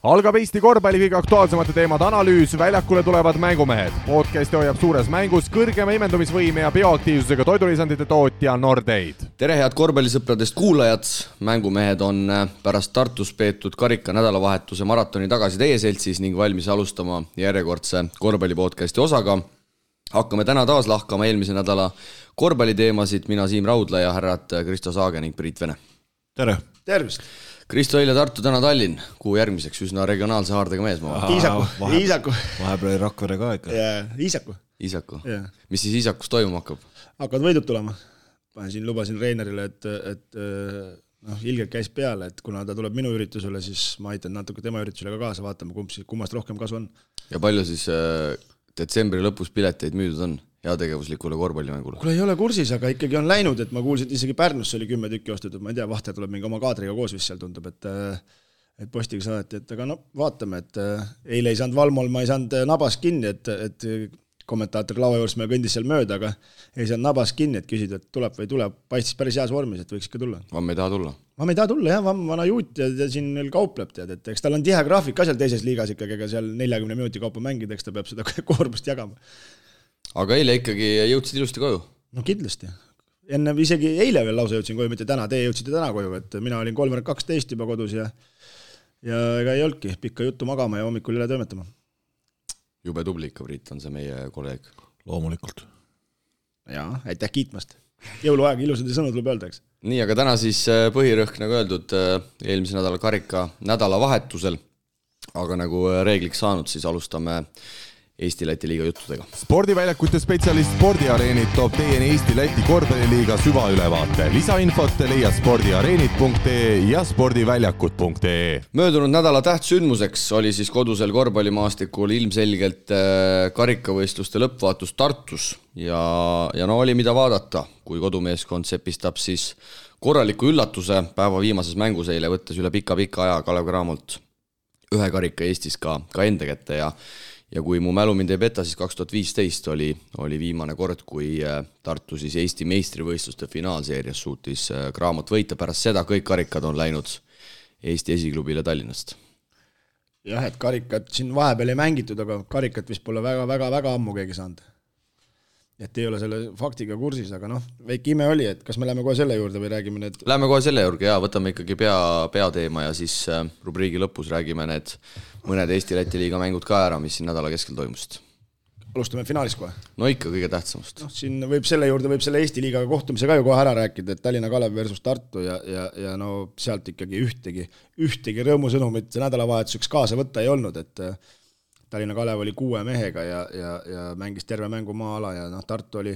algab Eesti korvpalli kõige aktuaalsemate teemade analüüs, väljakule tulevad mängumehed. podcasti hoiab suures mängus kõrgema imendumisvõime ja bioaktiivsusega toidulisandite tootja Nordeid. tere, head korvpallisõpradest kuulajad, mängumehed on äh, pärast Tartus peetud karika nädalavahetuse maratoni tagasi teie seltsis ning valmis alustama järjekordse korvpalli podcasti osaga. hakkame täna taas lahkama eelmise nädala korvpalliteemasid, mina Siim Raudla ja härrad Kristo Saage ning Priit Vene. tere! tervist! Kristo eile Tartu, täna Tallinn, kuhu järgmiseks, üsna regionaalse haardega mees, ma vaatan. Iisaku, Iisaku. vahepeal oli Rakvere ka ikka. jaa, Iisaku. Iisaku, mis siis Iisakus toimuma hakkab? hakkavad võidud tulema. panen siin, lubasin treenerile, et, et noh, ilgelt käis peale, et kuna ta tuleb minu üritusele, siis ma aitan natuke tema üritusele ka kaasa, vaatame, kumb siis, kummast rohkem kasu on. ja palju siis äh, detsembri lõpus pileteid müüdud on? Heategevuslikule korvpallimängule? kuule, ei ole kursis, aga ikkagi on läinud, et ma kuulsin, et isegi Pärnusse oli kümme tükki ostetud, ma ei tea, Vahter tuleb mingi oma kaadriga koos vist seal tundub, et et postiga saadeti, et aga no vaatame, et eile ei saanud Valmol, ma ei saanud nabast kinni, et, et kommentaator laua juures meil kõndis seal mööda, aga ei saanud nabast kinni, et küsida, et tuleb või ei tule, paistis päris heas vormis, et võiks ikka tulla. Vamm ei taha tulla? Vamm ei taha tulla jah, Vamm, vana juut ja ta siin veel kaupleb, tead, et eks tal on tihe graafik ka seal teises liigas ikkagi, ega seal neljakümne minuti kaupa mängida, eks ta peab seda koormust jagama aga eile ikkagi jõudsid ilusti koju? no kindlasti. enne isegi eile veel lausa jõudsin koju, mitte täna, teie jõudsite täna koju, et mina olin kolmveerand kaksteist juba kodus ja ja ega ei olnudki, pikka juttu magama ja hommikul üle toimetama. jube tubli ikka, Priit, on see meie kolleeg. loomulikult. jaa, aitäh kiitmast. jõuluaeg, ilusaid sõnu tuleb öelda, eks. nii, aga täna siis äh, põhirõhk, nagu öeldud, äh, eelmise nädala karika nädalavahetusel, aga nagu äh, reegliks saanud, siis alustame Eesti-Läti liiga juttudega. spordiväljakute spetsialist Spordiareenid toob teieni Eesti-Läti korvpalliliiga süvaülevaate. lisainfot leia spordiareenid.ee ja spordiväljakud.ee. möödunud nädala tähtsündmuseks oli siis kodusel korvpallimaastikul ilmselgelt äh, karikavõistluste lõppvaatus Tartus ja, ja no oli, mida vaadata, kui kodumeeskond sepistab siis korraliku üllatuse päeva viimases mängus eile, võttes üle pika-pika aja Kalev Cramolt ühe karika Eestis ka, ka enda kätte ja ja kui mu mälu mind ei peta, siis kaks tuhat viisteist oli, oli viimane kord, kui äh, Tartu siis Eesti meistrivõistluste finaalseerias suutis Graamot äh, võita, pärast seda kõik karikad on läinud Eesti esiklubile Tallinnast. jah, et karikat siin vahepeal ei mängitud, aga karikat vist pole väga-väga-väga ammu keegi saanud et ei ole selle faktiga kursis, aga noh, väike ime oli, et kas me läheme kohe selle juurde või räägime need Läheme kohe selle juurde jaa, võtame ikkagi pea, peateema ja siis äh, rubriigi lõpus räägime need mõned Eesti-Läti liiga mängud ka ära, mis siin nädala keskel toimusid. alustame finaalist kohe? no ikka, kõige tähtsamast. noh, siin võib selle juurde, võib selle Eesti liigaga kohtumise ka ju kohe ära rääkida, et Tallinna Kalev versus Tartu ja, ja, ja no sealt ikkagi ühtegi, ühtegi rõõmusõnumit nädalavahetuseks kaasa võtta ei olnud, et Tallinna Kalev oli kuue mehega ja, ja, ja mängis terve mängu maa-ala ja noh, Tartu oli,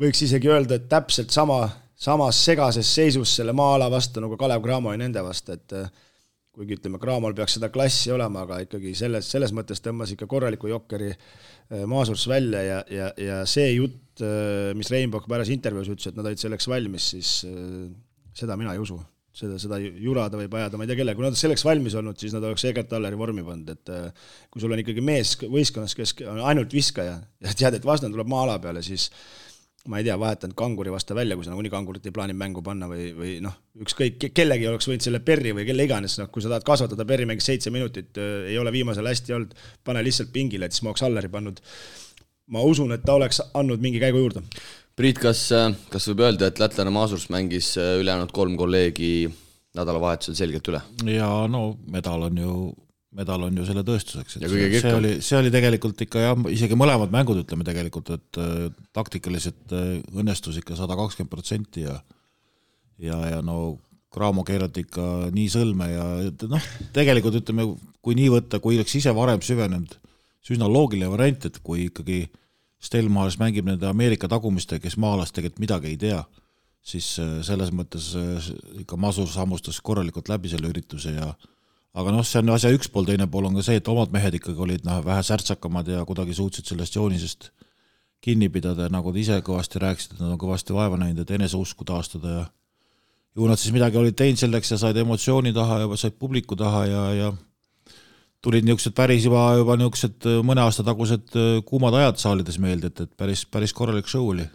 võiks isegi öelda, et täpselt sama, samas segases seisus selle maa-ala vastu nagu Kalev Cramo oli nende vastu, et eh, kuigi ütleme, Cramol peaks seda klassi olema, aga ikkagi selles, selles mõttes tõmbas ikka korraliku jokkeri eh, Maasurs välja ja, ja, ja see jutt, eh, mis Rainbow pärast intervjuus ütles, et nad olid selleks valmis, siis seda mina ei usu seda, seda jurada võib ajada, ma ei tea kelle, kui nad selleks valmis olnud, siis nad oleks Egert Alleri vormi pannud, et äh, kui sul on ikkagi mees võistkonnas, kes on ainult viskaja ja tead, et vastane tuleb maa-ala peale, siis ma ei tea, vahetanud kanguri vastu välja, kui sa nagunii kangurit ei plaani mängu panna või, või noh, ükskõik, kellegi oleks võinud selle Perri või kelle iganes, noh, kui sa tahad kasvatada, Perri mängis seitse minutit äh,, ei ole viimasel hästi olnud, pane lihtsalt pingile, et siis ma oleks Alleri pannud. ma usun, et ta oleks andnud mingi käigu juurde Priit, kas, kas võib öelda, et lätlane Maasurs mängis äh, ülejäänud kolm kolleegi nädalavahetusel selgelt üle? jaa, no medal on ju, medal on ju selle tõestuseks, et see, see oli, see oli tegelikult ikka jah, isegi mõlemad mängud ütleme tegelikult, et äh, taktikaliselt äh, õnnestus ikka sada kakskümmend protsenti ja ja, ja no Cramo keerati ikka nii sõlme ja noh, tegelikult ütleme, kui nii võtta, kui oleks ise varem süvenenud, see üsna loogiline variant, et kui ikkagi äh, Stelmars mängib nende Ameerika tagumistega, kes maalast tegelikult midagi ei tea, siis äh, selles mõttes äh, ikka Masur hammustas korralikult läbi selle ürituse ja aga noh, see on asja üks pool, teine pool on ka see, et omad mehed ikkagi olid noh, vähe särtsakamad ja kuidagi suutsid sellest joonisest kinni pidada ja nagu te ise kõvasti rääkisite, nad on kõvasti vaeva näinud, et eneseusku taastada ja ju nad siis midagi olid teinud selleks ja said emotsiooni taha ja said publiku taha ja, ja tulid niisugused päris juba, juba niisugused äh, mõne aasta tagused äh, kuumad ajad saalides meelde, et, et päris, päris korralik show oli.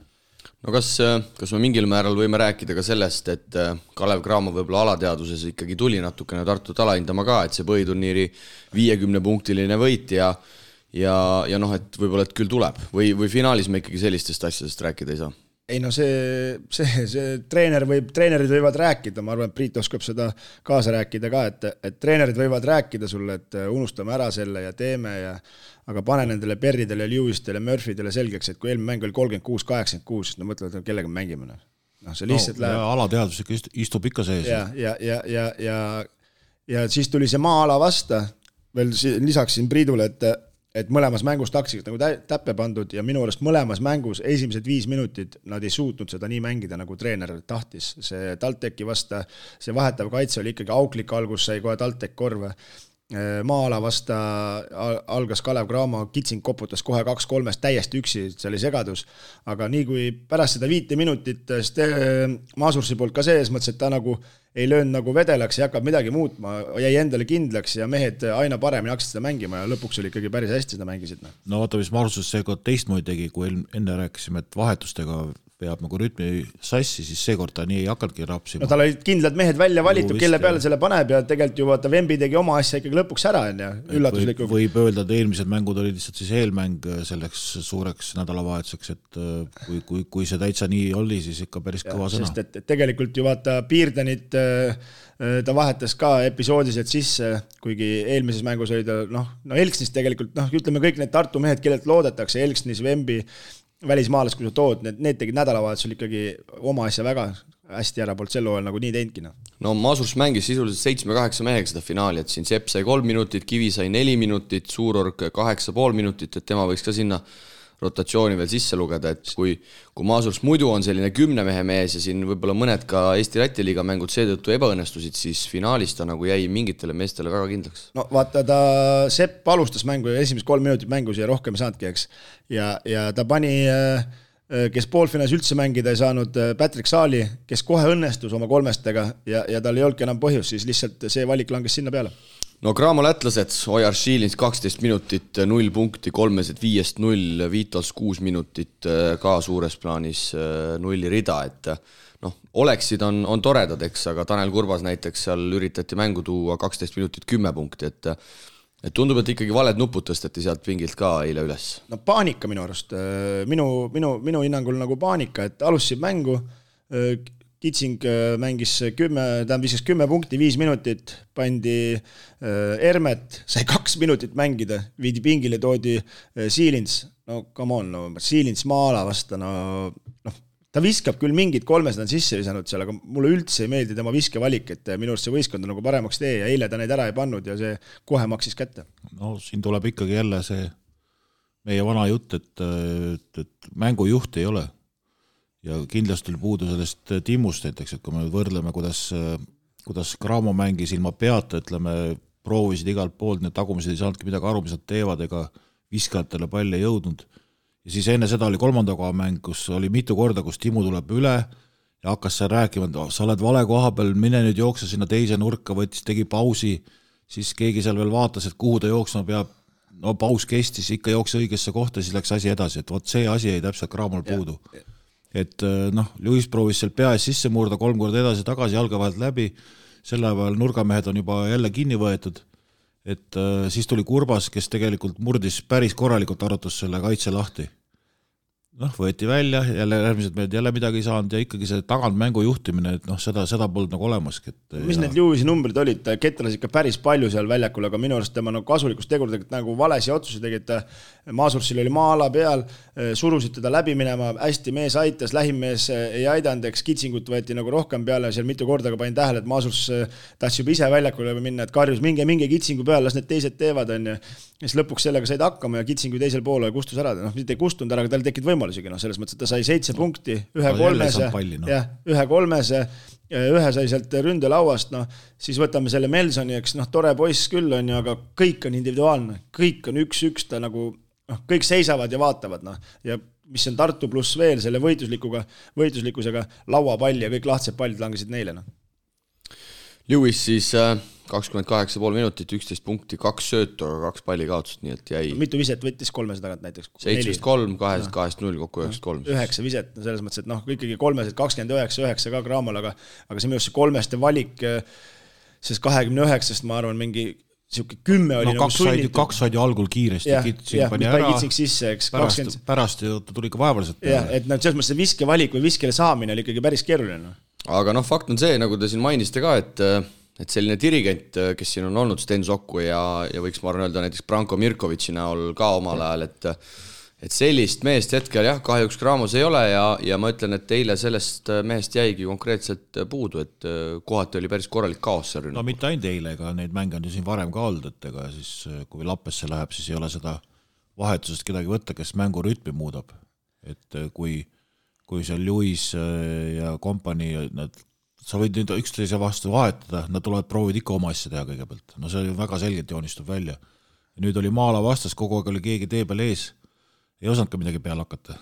no kas, kas me mingil määral võime rääkida ka sellest, et äh, Kalev Cramo võib-olla alateadvuses ikkagi tuli natukene Tartut alahindama ka, et see põhiturniiri viiekümnepunktiline võit ja ja, ja noh, et võib-olla, et küll tuleb või, või finaalis me ikkagi sellistest asjadest rääkida ei saa? Ei no see, see, see treener võib, treenerid võivad rääkida, ma arvan, et Priit oskab seda kaasa rääkida ka, et, et treenerid võivad rääkida sulle, et unustame ära selle ja teeme ja aga pane nendele Berridele, Lewisitele, Murphydele selgeks, et kui eelmine mäng oli kolmkümmend kuus, kaheksakümmend kuus, siis nad mõtlevad, et kellega me mängime, noh. noh, see lihtsalt no, läheb. alateadvus ikka istub ikka sees. ja, ja, ja, ja, ja, ja siis tuli see maa-ala vasta, veel lisaksin Priidule, et et mõlemas mängus taktikat nagu täppe pandud ja minu arust mõlemas mängus esimesed viis minutit nad ei suutnud seda nii mängida, nagu treener tahtis. see TalTechi vasta, see vahetav kaitse oli ikkagi auklik, algus sai kohe TalTech korve. Maa-ala vasta algas Kalev Cramo, Kitsing koputas kohe kaks-kolmest täiesti üksi, see oli segadus. aga nii kui pärast seda viite minutit Maasursi poolt ka sees, mõtles, et ta nagu ei löönud nagu vedelaks ja hakkab midagi muutma, jäi endale kindlaks ja mehed aina paremini hakkasid seda mängima ja lõpuks oli ikkagi päris hästi seda mängisid. Noh. no vaata, mis Marsus seekord teistmoodi tegi, kui enne rääkisime, et vahetustega peab nagu rütmi sassi, siis seekord ta nii ei hakanudki rapsima. no tal olid kindlad mehed välja valitud kelle peale selle paneb ja tegelikult ju vaata, Vembi tegi oma asja ikkagi lõpuks ära, on ju, üllatuslikult. võib öelda, et eelmised mängud olid lihtsalt siis eelmäng selleks suureks nädalavahetuseks, et äh, kui, kui, kui see täitsa nii oli, siis ikka päris kõva sõna. sest et, et tegelikult ju vaata, Piirdenit äh, äh, ta vahetas ka episoodiliselt sisse, kuigi eelmises mängus oli ta noh, no Elksnis tegelikult noh, ütleme kõik need Tartu mehed, kellelt loodetakse, Elksnis, Vembi välismaalast, kui sa tood, need, need tegid nädalavahetusel ikkagi oma asja väga hästi ära, polnud sel hooajal nagu nii teinudki, noh. no Masurs mängis sisuliselt seitsme-kaheksa mehega seda finaali, et siin Sepp sai kolm minutit, Kivi sai neli minutit, Suurorg kaheksa pool minutit, et tema võiks ka sinna rotatsiooni veel sisse lugeda, et kui, kui Maasurs muidu on selline kümne mehe mees ja siin võib-olla mõned ka Eesti-Läti liiga mängud seetõttu ebaõnnestusid, siis finaalis ta nagu jäi mingitele meestele väga kindlaks. no vaata, ta, Sepp alustas mängu ja esimesed kolm minutit mängus ja rohkem ei saanudki, eks. ja, ja ta pani äh, kes poolfinaalis üldse mängida ei saanud, äh, Patrick Saali, kes kohe õnnestus oma kolmestega ja, ja tal ei olnudki enam põhjust, siis lihtsalt see valik langes sinna peale no Cramo lätlased, Ojar Šilins kaksteist minutit, null punkti, kolmesed viiest null, Vitos kuus minutit ka suures plaanis nulli rida, et noh, oleksid on, on toredad, eks, aga Tanel Kurbas näiteks seal üritati mängu tuua kaksteist minutit kümme punkti, et et tundub, et ikkagi valed nupud tõsteti sealt pingilt ka eile üles. no paanika minu arust, minu, minu, minu hinnangul nagu paanika, et alustasid mängu, Kitsing äh, mängis kümme, tähendab viskas kümme punkti, viis minutit, pandi äh, Hermet, sai kaks minutit mängida, viidi pingile, toodi äh, Siilins, no come on, no Siilins maa-ala vastu, no noh, ta viskab küll mingid kolmesed on sisse visanud seal, aga mulle üldse ei meeldi tema viskevalik, et minu arust see võistkond on nagu paremaks tee ja eile ta neid ära ei pannud ja see kohe maksis kätte. no siin tuleb ikkagi jälle see meie vana jutt, et, et, et mängujuht ei ole ja kindlasti oli puudu sellest äh, Timmust näiteks, et kui me nüüd võrdleme, kuidas, äh, kuidas Cramo mängis ilma peata, ütleme, proovisid igalt poolt, need tagumised ei saanudki midagi aru, mis nad teevad, ega viskajatele pall ei jõudnud. ja siis enne seda oli kolmanda koha mäng, kus oli mitu korda, kus Timmu tuleb üle ja hakkas seal rääkima, et sa oled vale koha peal, mine nüüd jookse sinna teise nurka, võttis, tegi pausi, siis keegi seal veel vaatas, et kuhu ta jooksma peab, no paus kestis, ikka jookse õigesse kohta, siis läks asi edasi, et vot see asi jäi täpselt Cramol puudu et äh, noh, Lewis proovis seal pea ees sisse murda kolm korda edasi-tagasi, jalge vahelt läbi, selle ajal nurgamehed on juba jälle kinni võetud, et äh, siis tuli Kurbas, kes tegelikult murdis päris korralikult, arutas selle kaitse lahti noh, võeti välja, jälle järgmised mehed jälle midagi ei saanud ja ikkagi see tagantmängu juhtimine, et noh, seda, seda polnud nagu olemaski, et mis ja... need Lewis'i numbrid olid, ta ketras ikka päris palju seal väljakul, aga minu arust tema nagu kasulikust teguriga nagu valesid otsuseid tegi, et Maasursil oli maa-ala peal, surusid teda läbi minema, hästi mees aitas, lähimmees ei aidanud, eks kitsingut võeti nagu rohkem peale, seal mitu korda ka panin tähele, et Maasurs tahtis juba ise väljakule minna, et karjus, minge, minge kitsingu peale, las need teised teevad, onju. Ja siis lõpuks sellega said hakkama ja kitsingu teisel poolel kustus ära, noh, mitte ei kustunud ära, aga tal tekkinud võimalus võimalusigi, noh, selles mõttes, et ta sai seitse punkti, ühe no, kolmese, no. jah, ühe kolmese, ühe sai sealt ründelauast, noh, siis võtame selle Melsoni, eks noh, tore poiss küll, on ju, aga kõik on individuaalne, kõik on üks-üks, ta nagu noh, kõik seisavad ja vaatavad, noh, ja mis on Tartu pluss veel selle võitluslikuga, võitluslikkusega, lauapall ja kõik lahtised pallid langesid neile, noh. Lewis siis äh, kakskümmend kaheksa pool minutit, üksteist punkti, kaks söötu, aga kaks pallikaotust, nii et jäi. mitu viset võttis kolmese tagant näiteks? seitsmest kolm, kahest, kahest null, kokku üheksast kolm. üheksa viset, no selles mõttes, et noh, ikkagi kolmesed kakskümmend üheksa, üheksa ka Cramol, aga aga see minu arust see kolmeste valik, sest kahekümne üheksast ma arvan, mingi sihuke kümme oli no, nagu sunnitud. kaks said ju algul kiiresti, Kitsing pani ära. Sisse, eks. pärast 20..., pärast ju ta tuli ikka vaevaliselt peale. jah, et noh, selles mõttes see viskevalik või viskele saamine oli ikkagi päris keeruline. Noh. aga noh, fakt on see, nagu te siin mainisite ka, et et selline dirigent, kes siin on olnud, Sten Sokku ja, ja võiks, ma arvan, öelda näiteks Branko Mirkovitši näol ka omal ajal, et et sellist meest hetkel jah, kahjuks Graamos ei ole ja, ja ma ütlen, et eile sellest mehest jäigi konkreetselt puudu, et kohati oli päris korralik kaos seal rünnakul. no mitte ainult eile, ega neid mänge on ju siin varem ka olnud, et ega siis kui Lappesse läheb, siis ei ole seda vahetusest kedagi võtta, kes mängurütmi muudab. et kui, kui seal Lewis ja kompanii, nad sa võid nüüd üksteise vastu vahetada, nad tulevad, proovivad ikka oma asja teha kõigepealt, no see väga selgelt joonistub välja. nüüd oli Maala vastas, kogu aeg oli keegi tee peal ees, ei osanud ka midagi peale hakata.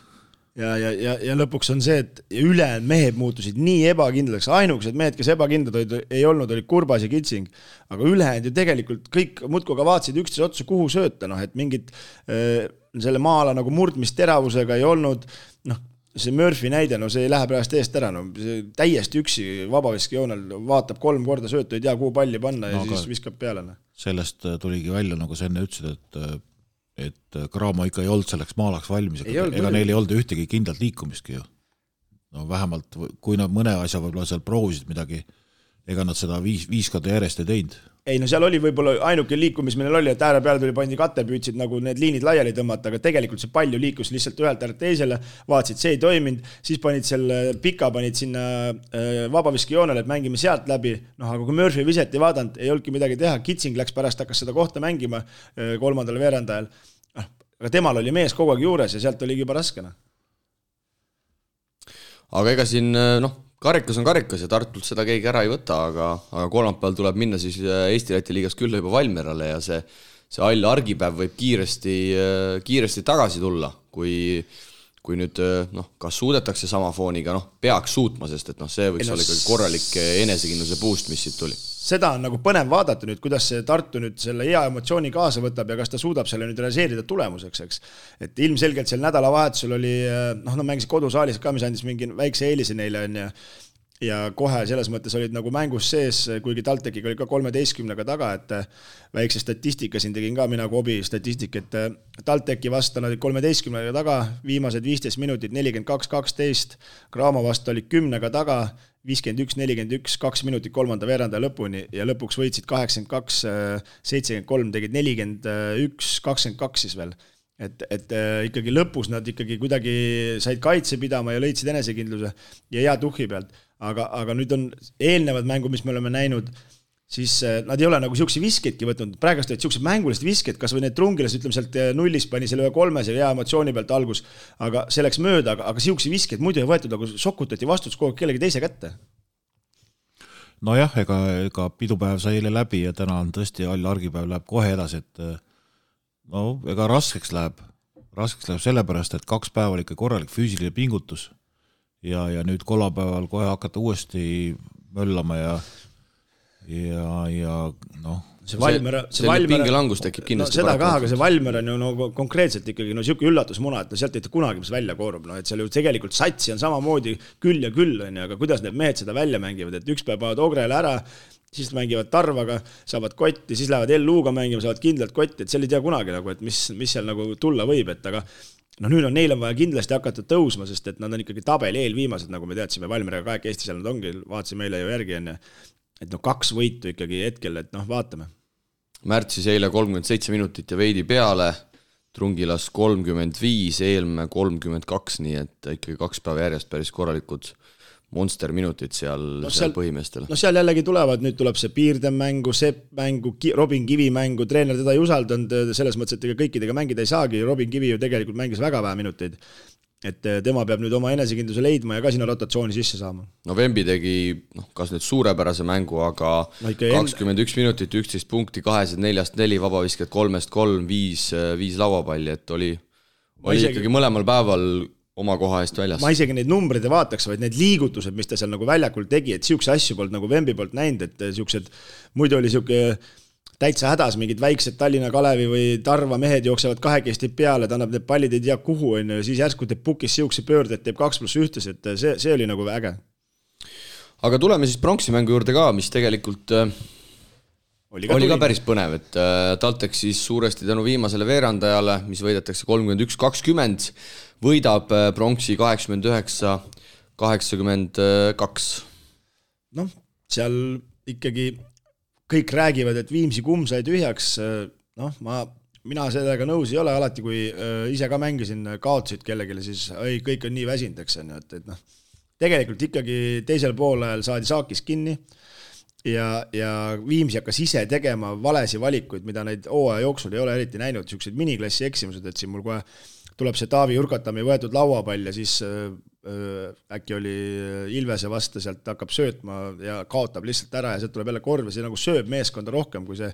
ja, ja, ja, ja lõpuks on see, et ülejäänud mehed muutusid nii ebakindlaks, ainukesed mehed, kes ebakindlad olid, ei olnud, olid Kurbas ja Kitsing. aga ülejäänud ju tegelikult kõik muudkui ka vaatasid üksteise otsa, kuhu sööta, noh et mingit äh, selle Maala nagu murdmist teravusega ei olnud, noh see Murphy näide, no see ei lähe praegu eest ära, no täiesti üksi vabaviskejoonel vaatab kolm korda söötu, ei tea, kuhu palli panna no, ja siis viskab peale. Noh. sellest äh, tuligi välja, nagu sa enne ütlesid, et äh, et Cramo ikka ei olnud selleks maalaks valmis, ega, ega neil ei olnud ühtegi kindlat liikumistki ju. no vähemalt, kui nad mõne asja võib-olla seal proovisid midagi, ega nad seda viis, viis korda järjest ei teinud ei no seal oli võib-olla ainuke liikumine, millel oli, et ääre peale tuli, pandi kate, püüdsid nagu need liinid laiali tõmmata, aga tegelikult see pall ju liikus lihtsalt ühelt äärelt teisele, vaatasid, see ei toiminud, siis panid selle pika, panid sinna äh, vabaviskejoonele, et mängime sealt läbi, noh, aga kui Murphy viset ei vaadanud, ei olnudki midagi teha, Kitsing läks pärast, hakkas seda kohta mängima äh, kolmandal veerandajal, noh, aga temal oli mees kogu aeg juures ja sealt oligi juba raske, noh. aga ega siin noh, karikas on karikas ja Tartult seda keegi ära ei võta, aga, aga kolmapäeval tuleb minna siis äh, Eesti-Läti liigas külla juba Valmierale ja see, see hall argipäev võib kiiresti, äh, kiiresti tagasi tulla, kui kui nüüd äh, noh, kas suudetakse sama fooniga, noh, peaks suutma, sest et noh, see võiks olla ikkagi korralik enesekindluse boost, mis siit tuli seda on nagu põnev vaadata nüüd, kuidas see Tartu nüüd selle hea emotsiooni kaasa võtab ja kas ta suudab selle nüüd realiseerida tulemuseks, eks. et ilmselgelt sel nädalavahetusel oli noh, nad mängisid kodusaalis ka, mis andis mingi väikse eelise neile, on ju ja kohe selles mõttes olid nagu mängus sees, kuigi TalTechiga oli ka kolmeteistkümnega taga, et väikse statistika siin tegin ka mina kui hobi statistik, et TalTechi vastu nad olid kolmeteistkümnega taga, viimased viisteist minutit nelikümmend kaks, kaksteist, Graamo vastu olid kümnega taga, viiskümmend üks, nelikümmend üks, kaks minutit kolmanda veerandaja lõpuni ja lõpuks võitsid kaheksakümmend kaks, seitsekümmend kolm, tegid nelikümmend üks, kakskümmend kaks siis veel. et, et äh, ikkagi lõpus nad ikkagi kuidagi said kaitse pidama ja leidsid enesekindluse ja hea tuhhi pealt. aga, aga nüüd on eelnevad mängud, mis me oleme näinud siis äh, nad ei ole nagu siukseid viskeidki võtnud, praegust olid siuksed mängulised visked, kasvõi need Trungilas, ütleme sealt äh, nullist pani selle ühe kolmese hea emotsiooni pealt algus, aga see läks mööda, aga, aga siukseid viskeid muidu ei võetud, nagu sokutati vastutus kogu aeg kellegi teise kätte. nojah, ega, ega pidupäev sai eile läbi ja täna on tõesti all argipäev läheb kohe edasi, et äh, no ega raskeks läheb, raskeks läheb sellepärast, et kaks päeva oli ikka korralik füüsiline pingutus ja, ja nüüd kolmapäeval kohe hakata uuesti möllama ja ja, ja noh. see Valmer, see Valmer. pingelangus tekib kindlasti no,. seda ka, aga see Valmer on ju no konkreetselt ikkagi no sihuke üllatusmuna, et no sealt ei kunagi mis välja koorub, noh et seal ju tegelikult satsi on samamoodi küll ja küll, on ju, aga kuidas need mehed seda välja mängivad, et üks päev panevad Ogrele ära, siis mängivad Tarvaga, saavad kotti, siis lähevad LU-ga mängima, saavad kindlalt kotti, et seal ei tea kunagi nagu, et mis, mis seal nagu tulla võib, et aga noh, nüüd on, neil on vaja kindlasti hakata tõusma, sest et nad on ikkagi tabeli eelviimased, nagu me teadsime, Valmeriga kahekesti seal nad ongi, vaatasime eile ju järgi, on ju et noh, kaks võitu ikkagi hetkel, et noh, vaatame. märtsis eile kolmkümmend seitse minutit ja veidi peale, Trungilas kolmkümmend viis, Eelmäe kolmkümmend kaks, nii et ikkagi kaks päeva järjest päris korralikud monsterminutid seal no, seal, seal põhimeestel. no seal jällegi tulevad, nüüd tuleb see Piirden mängu, Sepp mängu, Robin Kivi mängu, treener teda ei usaldanud selles mõttes, et ega kõikidega mängida ei saagi, Robin Kivi ju tegelikult mängis väga vähe minuteid et eh, tema peab nüüd oma enesekindluse leidma ja ka sinna rotatsiooni sisse saama. no Vembi tegi noh, kas nüüd suurepärase mängu, aga kakskümmend üks minutit, üksteist punkti, kahesed neljast neli, vabavisked kolmest kolm, viis, viis lauapalli, et oli, oli isegi... ikkagi mõlemal päeval oma koha eest väljas. ma isegi neid numbreid ei vaataks, vaid need liigutused, mis ta seal nagu väljakul tegi, et siukse asju polnud nagu Vembi poolt näinud, et siuksed, muidu oli sihuke täitsa hädas, mingid väiksed Tallinna Kalevi või Tarva mehed jooksevad kahekesti peale, ta annab need pallid ei tea kuhu, on ju, ja siis järsku teeb pukis siukse pöörde, et teeb kaks pluss ühtes, et see, see oli nagu äge. aga tuleme siis pronksi mängu juurde ka, mis tegelikult äh, oli ka, oli ka päris põnev, et äh, TalTech siis suuresti tänu viimasele veerandajale, mis võidetakse kolmkümmend üks, kakskümmend, võidab äh, pronksi kaheksakümmend üheksa, kaheksakümmend kaks. noh, seal ikkagi kõik räägivad, et Viimsi kumm sai tühjaks, noh, ma, mina sellega nõus ei ole, alati kui äh, ise ka mängisin, kaotasid kellelegi, siis ei, kõik on nii väsinud, eks on ju, et, et noh, tegelikult ikkagi teisel poolajal saadi saakis kinni ja, ja Viimsi hakkas ise tegema valesid valikuid, mida neid hooaja jooksul ei ole eriti näinud, niisugused miniklassi eksimused, et siin mul kohe tuleb see Taavi Jurkatami võetud lauapall ja siis äh, äh, äkki oli äh, Ilvese vastu, sealt hakkab söötma ja kaotab lihtsalt ära ja sealt tuleb jälle korv ja see nagu sööb meeskonda rohkem kui see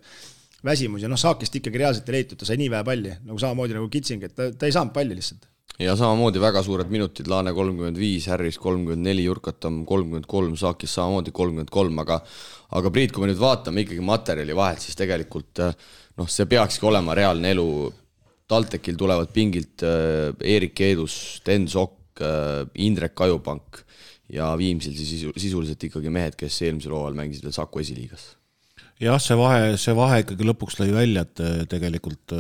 väsimus ja noh, Saakist ikkagi reaalselt ei leitud, ta sai nii vähe palli, nagu samamoodi nagu Kitsing, et ta, ta ei saanud palli lihtsalt. ja samamoodi väga suured minutid, Laane kolmkümmend viis, Harris kolmkümmend neli, Jurkatam kolmkümmend kolm, Saakis samamoodi kolmkümmend kolm, aga aga Priit, kui me nüüd vaatame ikkagi materjali vahelt, siis tegelikult noh, see peakski olema reaalne elu. TalTechil tulevad pingilt äh, Eerik Eedus, Sten Sokk, äh, Indrek Kajupank ja Viimsil siis sisuliselt ikkagi mehed, kes eelmisel hooajal mängisid veel Saku esiliigas. jah, see vahe, see vahe ikkagi lõpuks lõi välja, et äh, tegelikult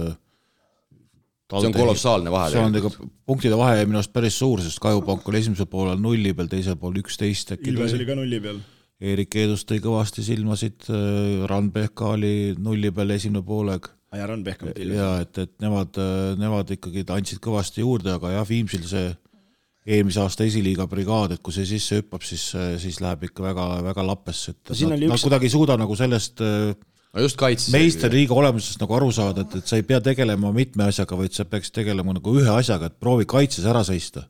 see on kolossaalne vahe. see on tegelikult, punktide vahe jäi minu arust päris suur, sest Kajupank oli esimesel poolel nulli peal, teisel pool üksteist äkki. Ilves oli ka nulli peal. Eerik Eedus tõi kõvasti silmasid, Randpehka oli nulli peal esimene poolaeg Ajar on Pehkamit hiljem. jaa, et, et nemad, nemad ikkagi andsid kõvasti juurde, aga jah, Viimsil see eelmise aasta esiliiga brigaad, et kui see sisse hüppab, siis, siis läheb ikka väga, väga lappesse, et no, nad, üks... nad kuidagi ei suuda nagu sellest no just kaitses. meisterliiga olemusest nagu aru saada, et, et sa ei pea tegelema mitme asjaga, vaid sa peaks tegelema nagu ühe asjaga, et proovi kaitses ära seista.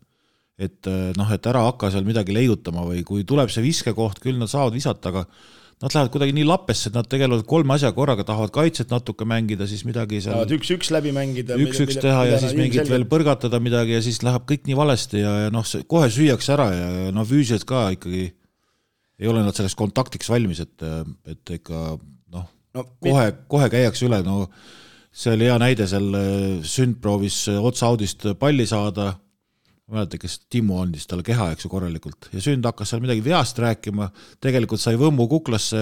et noh, et ära hakka seal midagi leidutama või kui tuleb see viskekoht, küll nad saavad visata, aga nad lähevad kuidagi nii lappesse, et nad tegelevad kolme asja korraga, tahavad kaitset natuke mängida, siis midagi seal tahavad üks-üks läbi mängida. üks-üks teha ja siis mingit veel põrgatada midagi ja siis läheb kõik nii valesti ja, ja noh, kohe süüakse ära ja, ja noh, füüsiliselt ka ikkagi ei ole nad selleks kontaktiks valmis, et, et ikka noh no,, kohe, kohe käiakse üle, no see oli hea näide seal, Sünd proovis otsa-audist palli saada ma ei mäleta, kes Timmu andis talle keha, eks ju, korralikult. Ja Sünd hakkas seal midagi veast rääkima, tegelikult sai võmmu kuklasse,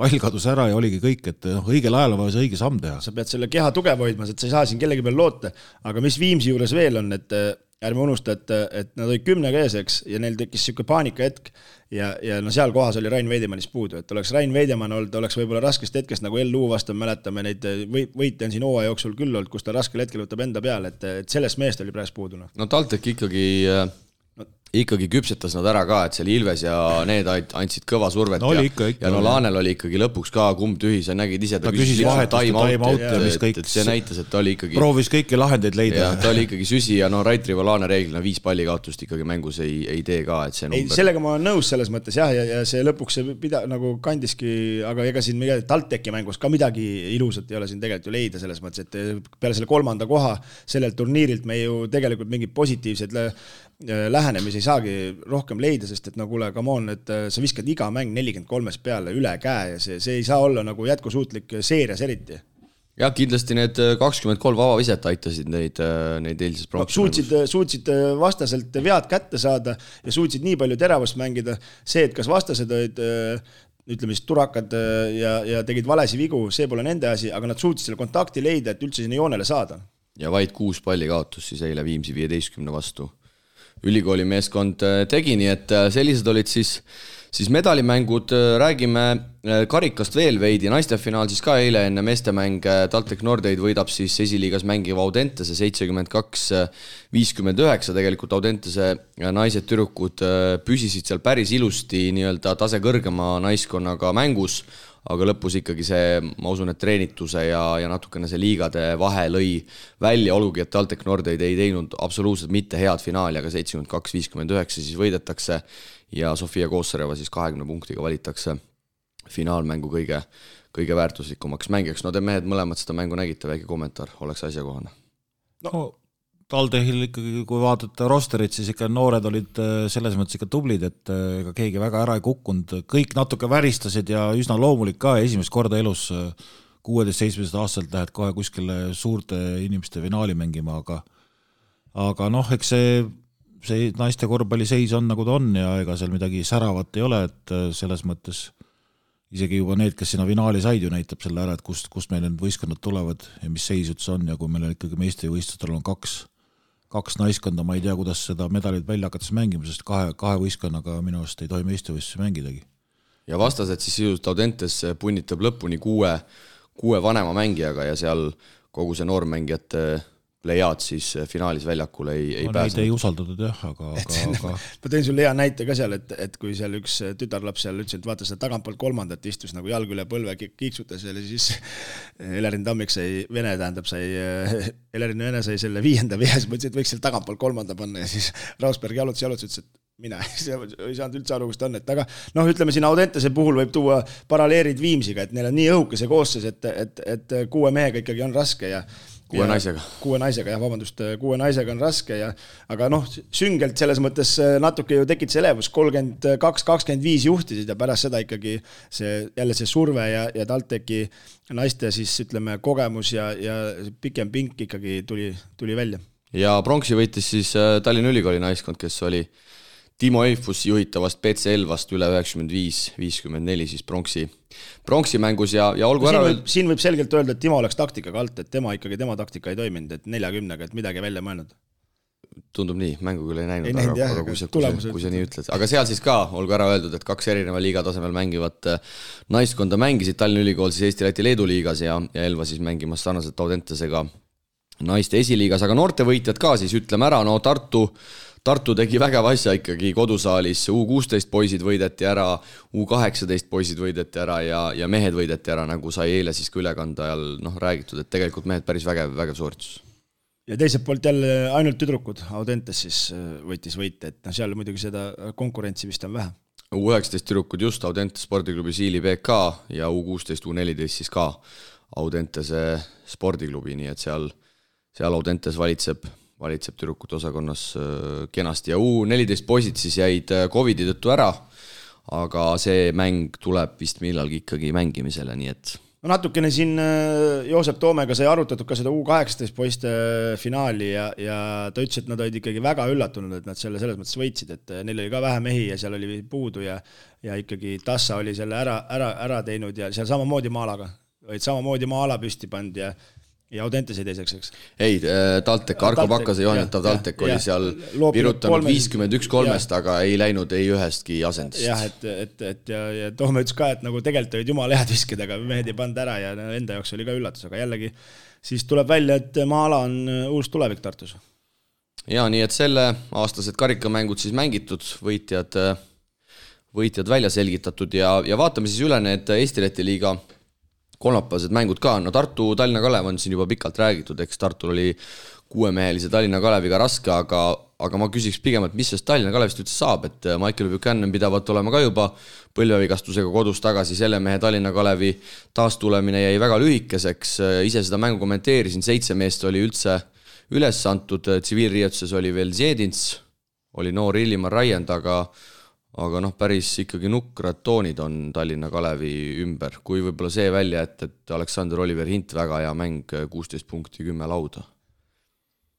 pall kadus ära ja oligi kõik, et noh, õigel ajal on vaja see õige samm teha. sa pead selle keha tugev hoidma, et sa ei saa siin kellegi peal loota, aga mis Viimsi juures veel on, et ärme unusta, et, et nad olid kümnega ees, eks, ja neil tekkis niisugune paanikahetk ja, ja no seal kohas oli Rain Veidemannist puudu, et oleks Rain Veidemann olnud, oleks võib-olla raskest hetkest nagu LU vastu, mäletame neid võite on siin hooaja jooksul küll olnud, kus ta raskel hetkel võtab enda peale, et, et sellest meest oli praegu puudu. Noh. no TalTech ikkagi äh, ikkagi küpsetas nad ära ka, et seal Ilves ja need andsid kõva survet no, ja, ikka, ikka, ja no Laanel oli ikkagi lõpuks ka kumb tühi, sa nägid ise, ta, ta küsis lihtsalt time out'i ja mis kõik. see näitas, et ta oli ikkagi. proovis kõiki lahendeid leida. ta oli ikkagi süsi ja no Rait Rivalaane reeglina viis pallikaotust ikkagi mängus ei, ei tee ka, et see number. sellega ma olen nõus selles mõttes jah, ja, ja see lõpuks see pida-, nagu kandiski, aga ega siin midagi, TalTechi mängus ka midagi ilusat ei ole siin tegelikult ju leida selles mõttes, et peale selle kolmanda koha sellelt turniirilt me ju tegelikult mingeid positiivseid lähenemisi ei saagi rohkem leida, sest et no kuule, come on, et äh, sa viskad iga mäng nelikümmend kolmest peale üle käe ja see, see ei saa olla nagu jätkusuutlik seerias eriti. Jah, kindlasti need äh, kakskümmend kolm vabaviset aitasid neid, neid eilses pronksi suutsid, suutsid vastaselt vead kätte saada ja suutsid nii palju teravust mängida, see, et kas vastased olid ütleme siis turakad ja, ja tegid valesid vigu, see pole nende asi, aga nad suutsid selle kontakti leida, et üldse sinna joonele saada. ja vaid kuus palli kaotus siis eile Viimsi viieteistkümne vastu ülikooli meeskond äh, tegi, nii et äh, sellised olid siis, siis medalimängud, äh, räägime karikast veel veidi, naistefinaal siis ka eile enne meestemäng, TalTech Nordeid võidab siis esiliigas mängiva Audentese seitsekümmend kaks, viiskümmend üheksa, tegelikult Audentese naised-tüdrukud püsisid seal päris ilusti nii-öelda tase kõrgema naiskonnaga mängus aga lõpus ikkagi see, ma usun, et treenituse ja, ja natukene see liigade vahe lõi välja, olgugi et TalTech Nordeid ei teinud absoluutselt mitte head finaali, aga seitsekümmend kaks, viiskümmend üheksa siis võidetakse ja Sofia Kossareva siis kahekümne punktiga valitakse finaalmängu kõige, kõige väärtuslikumaks mängijaks. no te mehed mõlemad seda mängu nägite, väike kommentaar oleks asjakohane. no TalTechil ikkagi, kui vaadata rosterit, siis ikka noored olid äh, selles mõttes ikka tublid, et äh, ega keegi väga ära ei kukkunud, kõik natuke väristasid ja üsna loomulik ka, esimest korda elus äh, kuueteist-seitsmeteist aastaselt lähed kohe kuskile suurte inimeste finaali mängima, aga aga noh, eks see, see naiste korvpalliseis on nagu ta on ja ega seal midagi säravat ei ole, et selles mõttes isegi juba need, kes sinna finaali said ju, näitab selle ära, et kust, kust meil need võistkonnad tulevad ja mis seis üldse on ja kui meil on ikkagi meistrivõistlustel on kaks, kaks naiskonda, ma ei tea, kuidas seda medalit välja hakates mängima, sest kahe, kahe võistkonnaga minu arust ei tohi meistrivõistlusi mängidagi. ja vastased siis sisuliselt Audentes punnitab lõpuni kuue, kuue vanema mängijaga ja seal kogu see noormängijate Lead siis eh, finaalis väljakule ei, ei no, pääsenud. Neid ei usaldatud jah, aga, aga, aga ma tõin sulle hea näite ka seal, et, et kui seal üks eh, tütarlaps seal ütles, et vaata seda tagantpoolt kolmandat istus nagu jalg üle põlve, kiiksutas ja siis Elerin Tammik sai, Vene tähendab, sai, eh, Elerin Vene sai selle viienda viie, siis ma ütlesin, et võiks seal tagantpoolt kolmanda panna ja siis Rausberg jalutas, jalutas, ütles, et mina ei saanud üldse aru, kus ta on, et aga noh, ütleme siin Audentese puhul võib tuua paralleelid Viimsiga, et neil on nii õhukese koosseis, et, et, et kuue mehega ikkagi on raske ja kuue naisega. kuue naisega jah, vabandust, kuue naisega on raske ja aga noh, süngelt selles mõttes äh, natuke ju tekitas elevust, kolmkümmend kaks, kakskümmend viis juhtisid ja pärast seda ikkagi see, jälle see surve ja, ja TalTechi naiste siis ütleme, kogemus ja, ja pikem pink ikkagi tuli, tuli välja. ja pronksi võitis siis äh, Tallinna Ülikooli naiskond, kes oli Timo Eifus juhitavast BC Elvast üle üheksakümmend viis, viiskümmend neli siis pronksi, pronksi mängus ja, ja olgu siin ära võib, siin võib selgelt öelda, et Timo läks taktikaga alt, et tema ikkagi, tema taktika ei toiminud, et neljakümnega, et midagi välja mõelnud. Tundub nii, mängu küll ei näinud, aga, aga kui sa, kui sa, kui sa nii ütled, aga seal siis ka, olgu ära öeldud, et kaks erineva liiga tasemel mängivat äh, naiskonda mängisid Tallinna Ülikool siis Eesti-Läti-Leedu liigas ja, ja Elva siis mängimas sarnaselt Audentesega naiste esiliigas, aga noortevõitjad ka siis ütleme ära, no Tartu Tartu tegi vägeva asja ikkagi kodusaalis, U kuusteist poisid võideti ära, U kaheksateist poisid võideti ära ja, ja mehed võideti ära, nagu sai eile siis ka ülekande ajal noh, räägitud, et tegelikult mehed päris vägev, vägev sooritus. ja teiselt poolt jälle ainult tüdrukud, Audentes siis äh, võitis võite, et noh, seal muidugi seda konkurentsi vist on vähe. U üheksateist tüdrukud just Audentes spordiklubi Siili BK ja U kuusteist, U neliteist siis ka Audentese spordiklubi, nii et seal, seal Audentes valitseb valitseb tüdrukute osakonnas äh, kenasti. Ja U neliteist poisid siis jäid äh, Covidi tõttu ära, aga see mäng tuleb vist millalgi ikkagi mängimisele, nii et no natukene siin äh, Joosep Toomega sai arutatud ka seda U kaheksateist poiste finaali ja, ja ta ütles, et nad olid ikkagi väga üllatunud, et nad selle selles mõttes võitsid, et neil oli ka vähe mehi ja seal oli puudu ja ja ikkagi Tassa oli selle ära, ära, ära teinud ja seal samamoodi Maalaga, olid samamoodi Maala püsti pannud ja ja Audentes jäi teiseks, eks? ei, äh, TalTech, Arko Pakase juhendav TalTech oli seal virutanud viiskümmend üks kolmest, aga ei läinud ei ühestki asendist. jah, et, et, et ja, ja Toome ütles ka, et nagu tegelikult olid jumala head visked, aga mehed ei pannud ära ja enda jaoks oli ka üllatus, aga jällegi siis tuleb välja, et maa-ala on äh, uus tulevik Tartus. ja nii, et selleaastased karikamängud siis mängitud, võitjad, äh, võitjad välja selgitatud ja, ja vaatame siis üle need Eesti-Läti liiga kolmapäevased mängud ka, no Tartu, Tallinna Kalev on siin juba pikalt räägitud, eks Tartul oli kuuemehelise Tallinna Kaleviga raske, aga, aga ma küsiks pigem, et mis sellest Tallinna Kalevist üldse saab, et äh, Michael Buchanan pidavat olema ka juba põlvevigastusega kodus tagasi, selle mehe Tallinna Kalevi taastulemine jäi väga lühikeseks, äh, ise seda mängu kommenteerisin, seitse meest oli üldse üles antud, tsiviilriietuses oli veel Zjedins, oli noor Illimar Raiend, aga aga noh, päris ikkagi nukrad toonid on Tallinna Kalevi ümber, kui võib-olla see välja jätta, et Aleksander Oliver Hint väga hea mäng, kuusteist punkti, kümme lauda.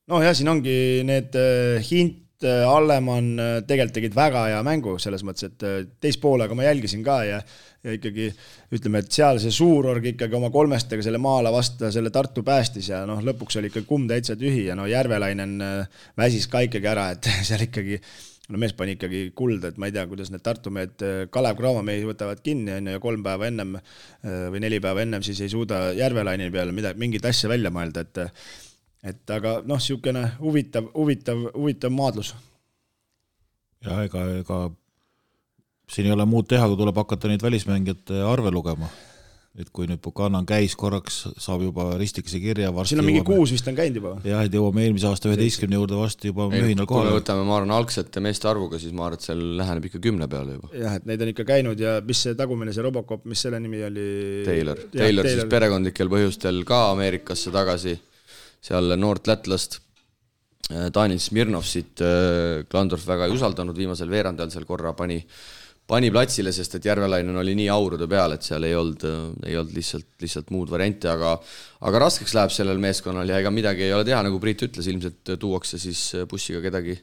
noh, jah, siin ongi need äh, Hint, äh, Allemann äh, tegelikult tegid väga hea mängu selles mõttes, et teist poolega ma jälgisin ka ja ja ikkagi ütleme, et seal see suurorg ikkagi oma kolmestega selle maala vastu selle Tartu päästis ja noh, lõpuks oli ikka kumm täitsa tühi ja no Järvelainen väsis ka ikkagi ära, et seal ikkagi no mees pani ikkagi kulda, et ma ei tea, kuidas need Tartu mehed, äh, Kalev Cramo mehi võtavad kinni, on ju, ja kolm päeva ennem äh, või neli päeva ennem siis ei suuda Järvelaini peale midagi, mingit asja välja mõelda, et et aga noh, niisugune huvitav, huvitav, huvitav maadlus. ja ega, ega siin ei ole muud teha, kui tuleb hakata neid välismängijate arve lugema et kui nüüd Buchanan käis korraks, saab juba ristikese kirja siin on mingi jõuame, kuus vist on käinud juba? jah, et jõuame eelmise aasta üheteistkümne juurde varsti juba mühinal kohale. kui me võtame, ma arvan, algsete meeste arvuga, siis ma arvan, et seal läheneb ikka kümne peale juba. jah, et neid on ikka käinud ja mis see tagumine, see Robocop, mis selle nimi oli? Taylor, Taylor siis perekondlikel põhjustel ka Ameerikasse tagasi, seal noort lätlast Daniel Smirnovsit Klandorf väga ei usaldanud, viimasel veerandajal seal korra pani pani platsile, sest et Järvelainen oli nii aurude peal, et seal ei olnud, ei olnud lihtsalt, lihtsalt muud varianti, aga aga raskeks läheb sellel meeskonnal ja ega midagi ei ole teha, nagu Priit ütles, ilmselt tuuakse siis bussiga kedagi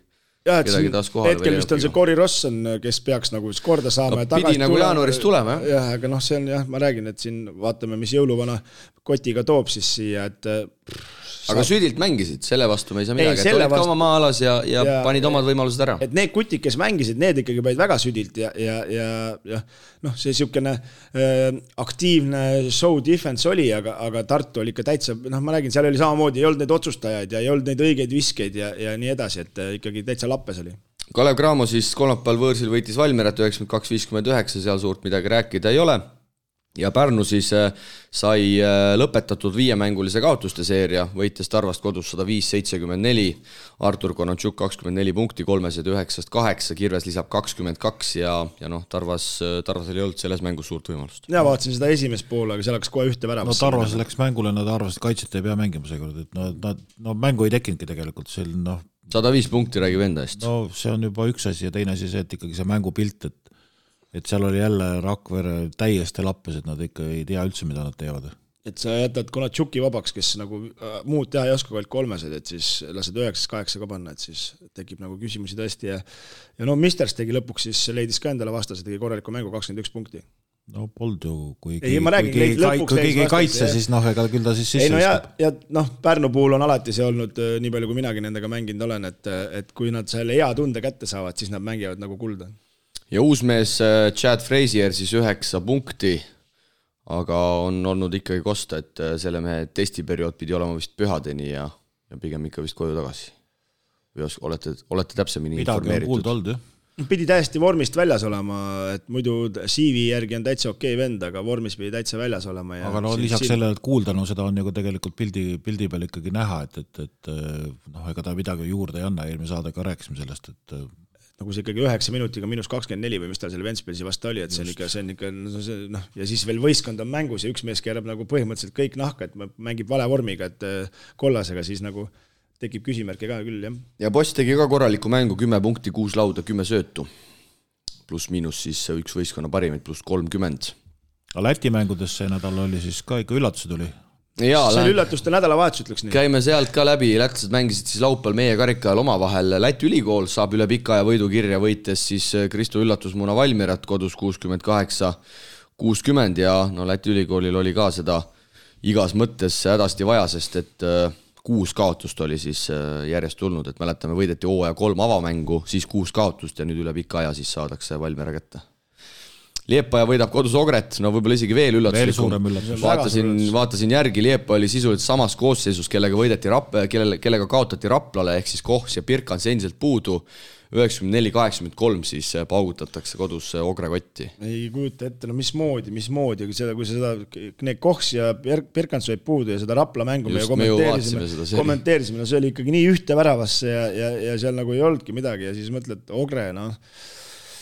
jah, et siin hetkel vist on see Cory Ross on, kes peaks nagu siis korda saama no, ja tagasi nagu tulema. jaanuaris tulema, jah. jah, aga noh, see on jah, ma räägin, et siin vaatame, mis jõuluvana kotiga toob siis siia, et aga saab... Südilt mängisid, selle vastu me ei saa midagi, et olid vastu... ka oma maa-alas ja, ja, ja panid omad võimalused ära. et need kutid, kes mängisid, need ikkagi panid väga südilt ja, ja, ja, ja noh, see niisugune äh, aktiivne show defense oli, aga, aga Tartu oli ikka täitsa, noh, ma räägin, seal oli samamoodi, ei olnud neid otsustajaid ja ei olnud neid õigeid viskeid ja, ja nii edasi, et äh, ikkagi täitsa lappes oli. Kalev Cramo siis kolmapäeval võõrsil võitis Valmierat üheksakümmend kaks, viiskümmend üheksa, seal suurt midagi rääkida ei ole ja Pärnu siis äh, sai äh, lõpetatud viiemängulise kaotuste seeria, võites Tarvast kodus sada viis, seitsekümmend neli. Artur Konatšuk kakskümmend neli punkti, kolmesed üheksast kaheksa, Kirves lisab kakskümmend kaks ja, ja noh, Tarvas, Tarvasel ei olnud selles mängus suurt võimalust. ja vaatasin seda esimest poolt, aga seal hakkas kohe ühte väravat. no Tarvas läks mängule, nad arvasid, et kaitset ei pea mängima seekord, et nad, nad, no mängu ei tekkinudki tegelikult, see noh. sada viis punkti räägib enda eest. no see on juba üks asi ja teine asi see, et ikkagi see mängupilt, et et seal oli jälle Rakvere täiesti lappes, et nad ikka ei tea üldse, mida nad teevad. et sa jätad Konatšuki vabaks, kes nagu äh, muud teha ei oska, kui ainult kolmesed, et siis lased üheksast kaheksa ka panna, et siis tekib nagu küsimusi tõesti ja ja no Misters tegi lõpuks siis, leidis ka endale vastase, tegi korraliku mängu, kakskümmend üks punkti. No polnud ju, kui ei, ma räägin, kui keegi, kui keegi ei kaitse, siis noh, ega küll ta siis sisse ei no ja, ja noh, Pärnu puhul on alati see olnud, äh, nii palju kui minagi nendega mänginud olen, et, et kui nad selle hea tunde kätte saavad, siis nad mängivad nagu kulda ja uus mees äh, Chad Frazier siis üheksa punkti, aga on olnud ikkagi kosta, et äh, selle mehe testiperiood pidi olema vist pühadeni ja, ja pigem ikka vist koju tagasi. või os-, olete, olete täpsemini midagi informeeritud? on kuulda olnud, jah pidi täiesti vormist väljas olema, et muidu CV järgi on täitsa okei vend, aga vormis pidi täitsa väljas olema. aga no lisaks siin... sellele, et kuulda, no seda on ju ka tegelikult pildi, pildi peal ikkagi näha, et, et, et noh, ega ta midagi juurde ei anna, eelmine saade ka rääkisime sellest, et nagu see ikkagi üheksa minutiga miinus kakskümmend neli või mis tal seal Ventspilsi vastu oli, et see on ikka, see on ikka noh, ja siis veel võistkond on mängus ja üks mees keerab nagu põhimõtteliselt kõik nahka, et mängib vale vormiga, et äh, kollasega, siis nagu tekib küsimärke ka küll, jah. ja Boss tegi ka korralikku mängu, kümme punkti, kuus lauda, kümme söötu. pluss-miinus siis üks võistkonna parimaid, pluss kolmkümmend. aga Läti mängudes see nädal oli siis ka ikka üllatusi tuli Jaa, see oli üllatuste nädalavahetus, ütleks nii. käime sealt ka läbi, lätlased mängisid siis laupäeval meie karika ajal omavahel, Läti ülikool saab üle pika aja võidu kirja, võites siis äh, Kristo Üllatusmuna Valmierat kodus kuuskümmend kaheksa, kuuskümmend ja no Läti ülikoolil oli ka seda igas mõttes hädasti vaja, sest et äh, kuus kaotust oli siis äh, järjest tulnud, et mäletame, võideti hooaja kolm avamängu, siis kuus kaotust ja nüüd üle pika aja siis saadakse Valmiera kätte Liepaja võidab kodus Ogret, no võib-olla isegi veel üllatuslikum. vaatasin, vaatasin järgi, Liepaja oli sisuliselt samas koosseisus, kellega võideti Rap-, kellele, kellega kaotati Raplale, ehk siis Kohs ja Pirkans endiselt puudu. üheksakümmend neli, kaheksakümmend kolm siis paugutatakse kodus Ogre kotti. ei kujuta ette, no mismoodi, mismoodi, kui seda, kui seda, need Kohs ja Pirkans jäid puudu ja seda Rapla mängu Just, me kommenteerisime, kommenteerisime, no see oli ikkagi nii ühte väravasse ja, ja, ja seal nagu ei olnudki midagi ja siis mõtled, Ogre, noh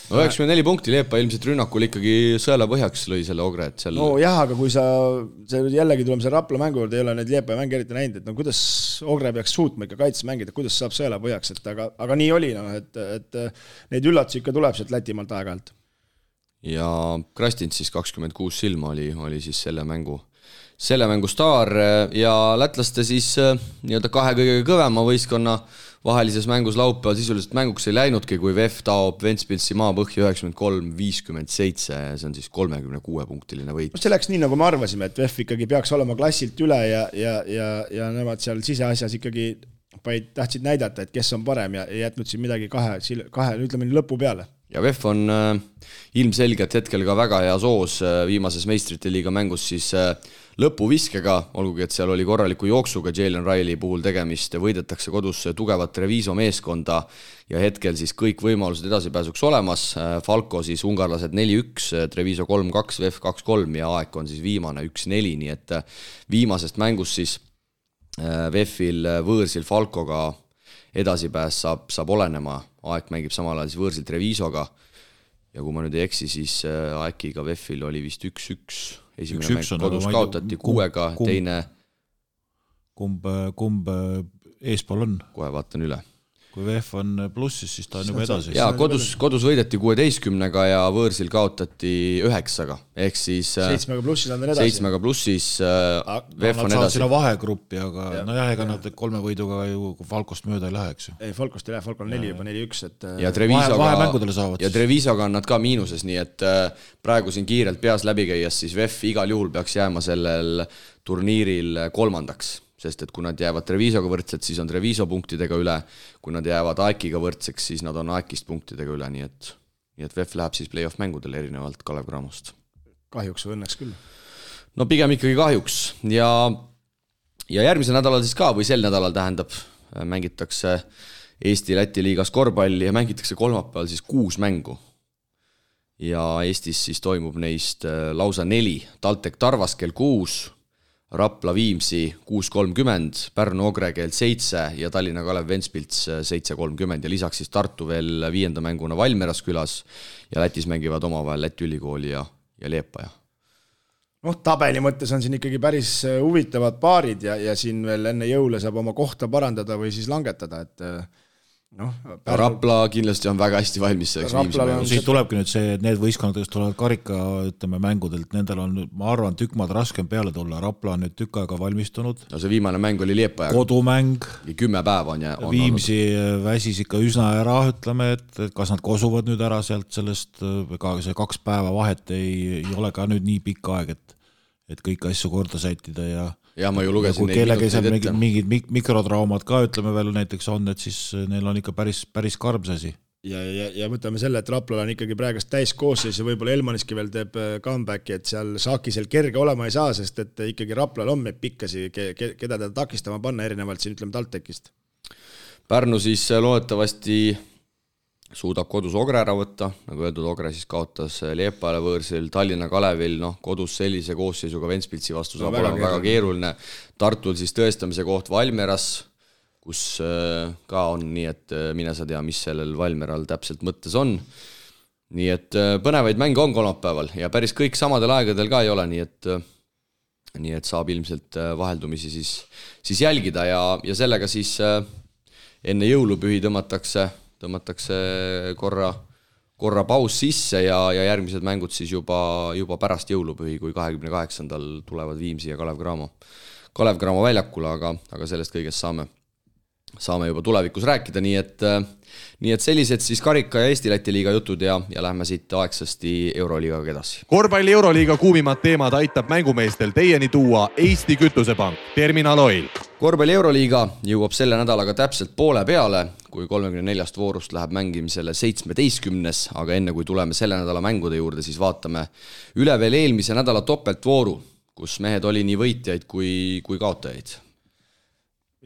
no üheksakümmend neli punkti, Leepa ilmselt rünnakul ikkagi sõelapõhjaks lõi selle Ogre, et seal nojah, aga kui sa, see jällegi tuleme selle Rapla mängu juurde, ei ole neid Leepa mänge eriti näinud, et no kuidas Ogre peaks suutma ikka kaitses mängida, kuidas saab sõelapõhjaks, et aga, aga nii oli, noh, et, et neid üllatusi ikka tuleb sealt Lätimaalt aeg-ajalt. ja Krastint siis kakskümmend kuus silma oli, oli siis selle mängu, selle mängu staar ja lätlaste siis nii-öelda kahe kõige kõvema võistkonna vahelises mängus laupäeval sisuliselt mänguks ei läinudki, kui VEF taob Ventspilsi maapõhja üheksakümmend kolm, viiskümmend seitse see on siis kolmekümne kuue punktiline võit. see läks nii, nagu me arvasime, et VEF ikkagi peaks olema klassilt üle ja, ja, ja, ja nemad seal siseasjas ikkagi vaid tahtsid näidata, et kes on parem ja ei jätnud siin midagi kahe, kahe, ütleme lõpu peale ja VEF on äh, ilmselgelt hetkel ka väga heas hoos äh, viimases meistrite liiga mängus siis äh, lõpuviskega, olgugi et seal oli korraliku jooksuga Jalen Riley puhul tegemist, võidetakse kodus tugevat Treviso meeskonda ja hetkel siis kõik võimalused edasipääsuks olemas, Falco siis ungarlased neli-üks, Treviso kolm-kaks, VEF kaks-kolm ja Aek on siis viimane üks-neli, nii et viimasest mängust siis äh, VEF-il võõrsil Falcoga edasipääs saab, saab olenema, Aek mängib samal ajal siis võõrsil Trevisoga. Ja kui ma nüüd ei eksi, siis äh, Aekiga VEF-il oli vist üks-üks, esimene üks, mäng kodus kaotati kuuega, teine kumb, kumb eespool on. kohe vaatan üle kui VEF on plussis, siis ta on juba edasi. jaa, kodus, kodus võideti kuueteistkümnega ja võõrsil kaotati üheksaga, ehk siis äh, seitsmega plussis on edasi. seitsmega plussis äh, VEF on edasi. sinna vahegruppi, aga ja. nojah, ega nad kolme võiduga ju Falcost mööda ei lähe, eks ju. ei, Falcost ei lähe, Falco on neli juba, neli-üks, et äh, ja Trevisoga, ja Trevisoga on nad ka miinuses, nii et praegu siin kiirelt peas läbi käies, siis VEF igal juhul peaks jääma sellel turniiril kolmandaks sest et kui nad jäävad Trevisoga võrdsed, siis on Treviso punktidega üle, kui nad jäävad AEK-iga võrdseks, siis nad on AEK-ist punktidega üle, nii et, nii et VEF läheb siis play-off mängudele erinevalt Kalev Cramost. kahjuks või õnneks küll? no pigem ikkagi kahjuks ja, ja järgmisel nädalal siis ka või sel nädalal tähendab, mängitakse Eesti-Läti liigas korvpalli ja mängitakse kolmapäeval siis kuus mängu. ja Eestis siis toimub neist äh, lausa neli, TalTech Tarvas kell kuus Rapla Viimsi kuus kolmkümmend, Pärnu Ogre kell seitse ja Tallinna Kalev Ventspils seitse kolmkümmend ja lisaks siis Tartu veel viienda mänguna Valmieras külas ja Lätis mängivad omavahel Läti ülikooli ja, ja Liepaja. noh, tabeli mõttes on siin ikkagi päris huvitavad paarid ja, ja siin veel enne jõule saab oma kohta parandada või siis langetada, et noh. Rapla kindlasti on väga hästi valmis selleks mänguks. siit tulebki nüüd see, et need võistkonnad, kes tulevad karika, ütleme, mängudelt, nendel on, ma arvan, tükk maad raskem peale tulla, Rapla on nüüd tükk aega valmistunud. no see viimane mäng oli Liepajaga. kodumäng. kümme päeva on jää-. Viimsi olnud. väsis ikka üsna ära, ütleme, et kas nad kosuvad nüüd ära sealt sellest, ega see kaks päeva vahet ei, ei ole ka nüüd nii pikk aeg, et et kõiki asju korda sättida ja jah, ma ju lugesin kui kellelgi seal mingid, mingid mikrotraumad ka ütleme veel näiteks on, et siis neil on ikka päris, päris karm see asi. ja, ja, ja võtame selle, et Raplal on ikkagi praegust täiskoosseis ja võib-olla Elmaniski veel teeb äh, comeback'i, et seal Saakisel kerge olema ei saa, sest et ikkagi Raplal on meid pikkasi, keda teda takistama panna, erinevalt siin ütleme TalTechist. Pärnu siis äh, loodetavasti suudab kodus Ogre ära võtta, nagu öeldud, Ogre siis kaotas Liepale võõrsil, Tallinna Kalevil noh, kodus sellise koosseisuga Ventspilsi vastu saab no, olema väga keeruline, Tartul siis tõestamise koht Valmieras, kus äh, ka on nii, et äh, mine sa tea, mis sellel Valmieral täpselt mõttes on, nii et äh, põnevaid mänge on kolmapäeval ja päris kõik samadel aegadel ka ei ole, nii et nii et saab ilmselt vaheldumisi siis, siis jälgida ja, ja sellega siis enne jõulupühi tõmmatakse tõmmatakse korra, korra paus sisse ja, ja järgmised mängud siis juba, juba pärast jõulupühi, kui kahekümne kaheksandal tulevad Viimsi ja Kalev Cramo, Kalev Cramo väljakule, aga, aga sellest kõigest saame, saame juba tulevikus rääkida, nii et nii et sellised siis karika ja Eesti-Läti liiga jutud ja, ja lähme siit aegsasti Euroliigaga edasi. korvpalli Euroliiga kuumimad teemad aitab mängumeestel teieni tuua Eesti Kütusepank, Terminal Oil. korvpalli Euroliiga jõuab selle nädalaga täpselt poole peale, kui kolmekümne neljast voorust läheb mängimisele seitsmeteistkümnes, aga enne kui tuleme selle nädala mängude juurde, siis vaatame üle veel eelmise nädala topeltvooru, kus mehed oli nii võitjaid kui, kui kaotajaid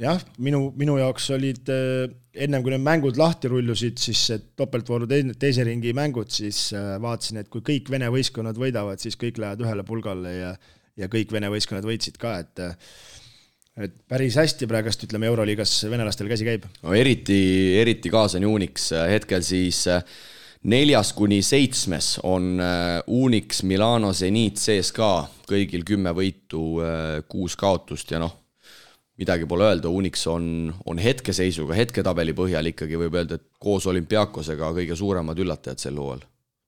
jah, minu, minu jaoks olid äh, ennem kui need mängud lahti rullusid, siis topeltvooru teine, teise ringi mängud, siis äh, vaatasin, et kui kõik Vene võistkonnad võidavad, siis kõik lähevad ühele pulgale ja, ja kõik Vene võistkonnad võitsid ka, et äh, et päris hästi praegust, ütleme, Euroliigas venelastel käsi käib. no eriti, eriti kaasa on Unix, hetkel siis neljas kuni seitsmes on Unix, Milano, Zenit, CSKA, kõigil kümme võitu, kuus kaotust ja noh midagi pole öelda, Unix on, on hetkeseisuga, hetketabeli põhjal ikkagi võib öelda, et koos olümpiaakosega kõige suuremad üllatajad sel hooajal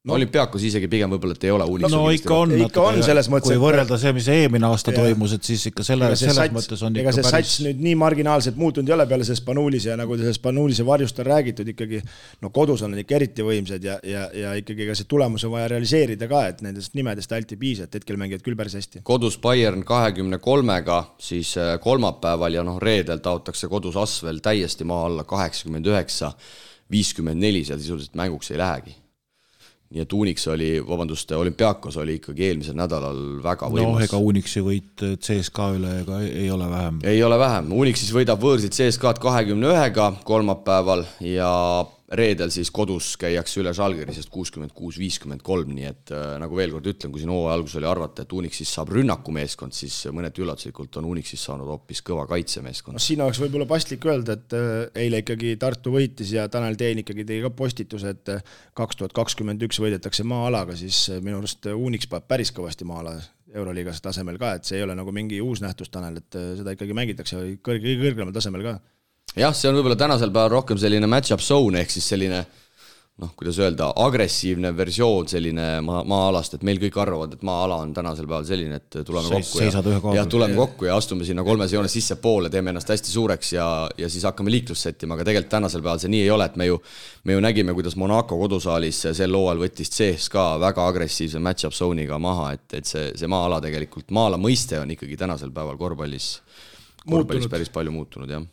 no olümpiaakos isegi pigem võib-olla, et ei ole Unix. no ikka on, ikka on selles mõttes. kui võrrelda see, mis eelmine aasta ja. toimus, et siis ikka selle, selles sats, mõttes on ega see päris... sats nüüd nii marginaalselt muutunud ei ole peale see Spanulis ja nagu see Spanulise varjust on räägitud ikkagi, no kodus on nad ikka eriti võimsad ja, ja, ja ikkagi ka see tulemus on vaja realiseerida ka, et nendest nimedest ainult ei piisa, et hetkel mängivad küll päris hästi. kodus Bayern kahekümne kolmega, siis äh, kolmapäeval ja noh, reedel taotakse kodus Asvel täiesti maa alla kaheksakümmend üheksa, viiskümmend neli, seal sisuliselt mänguks ei lähegi nii et Unix oli, vabandust, olümpiaakos oli ikkagi eelmisel nädalal väga võimas. noh, ega Unixi võit CSKA üle ega ei ole vähem. ei ole vähem, Unixis võidab võõrsid CSKA-d kahekümne ühega kolmapäeval ja reedel siis kodus käiakse üle Žalgirisest kuuskümmend kuus, viiskümmend kolm, nii et äh, nagu veel kord ütlen, kui siin hooaja alguses oli arvata, et Unixist saab rünnakumeeskond, siis mõneti üllatuslikult on Unixist saanud hoopis kõva kaitsemeeskond. no siin oleks võib-olla paslik öelda, et äh, eile ikkagi Tartu võitis ja Tanel Teen ikkagi tegi ka postituse, et äh, kaks tuhat kakskümmend üks võidetakse maa-alaga, siis minu arust Unix paneb päris kõvasti maa-ala Euroliigas tasemel ka, et see ei ole nagu mingi uus nähtus, Tanel, et seda ikkagi mängitakse kõrge, kõrgemal tasemel ka jah, see on võib-olla tänasel päeval rohkem selline match-up zone ehk siis selline noh, kuidas öelda, agressiivne versioon selline maa, maa-alast, et meil kõik arvavad, et maa-ala on tänasel päeval selline, et tuleme Seis, kokku ja, ja tuleme kokku ja astume sinna kolmes joones sissepoole, teeme ennast hästi suureks ja, ja siis hakkame liiklust sättima, aga tegelikult tänasel päeval see nii ei ole, et me ju, me ju nägime, kuidas Monaco kodusaalis sel hooajal võttis CSKA väga agressiivse match-up zone'iga maha, et, et see, see maa-ala tegelikult, maa-ala mõiste on ikkagi tänasel päeval korvpallis, korvpallis päris palju muutunud, jah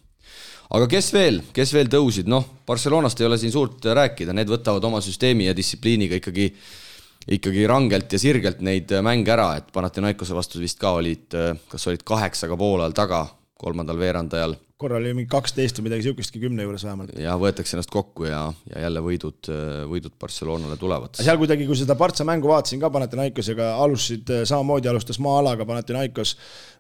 aga kes veel, kes veel tõusid, noh, Barcelonast ei ole siin suurt rääkida, need võtavad oma süsteemi ja distsipliiniga ikkagi, ikkagi rangelt ja sirgelt neid mänge ära, et Panathinaikose vastu vist ka olid, kas olid kaheksaga poole all taga kolmandal veerandajal korra oli mingi kaksteist või midagi sihukestki kümne juures vähemalt. ja võetakse ennast kokku ja, ja jälle võidud, võidud Barcelonale tulevad. seal kuidagi, kui seda Partsa mängu vaatasin ka Panathinaikosega, alustasid samamoodi, alustas maa-alaga Panathinaikos.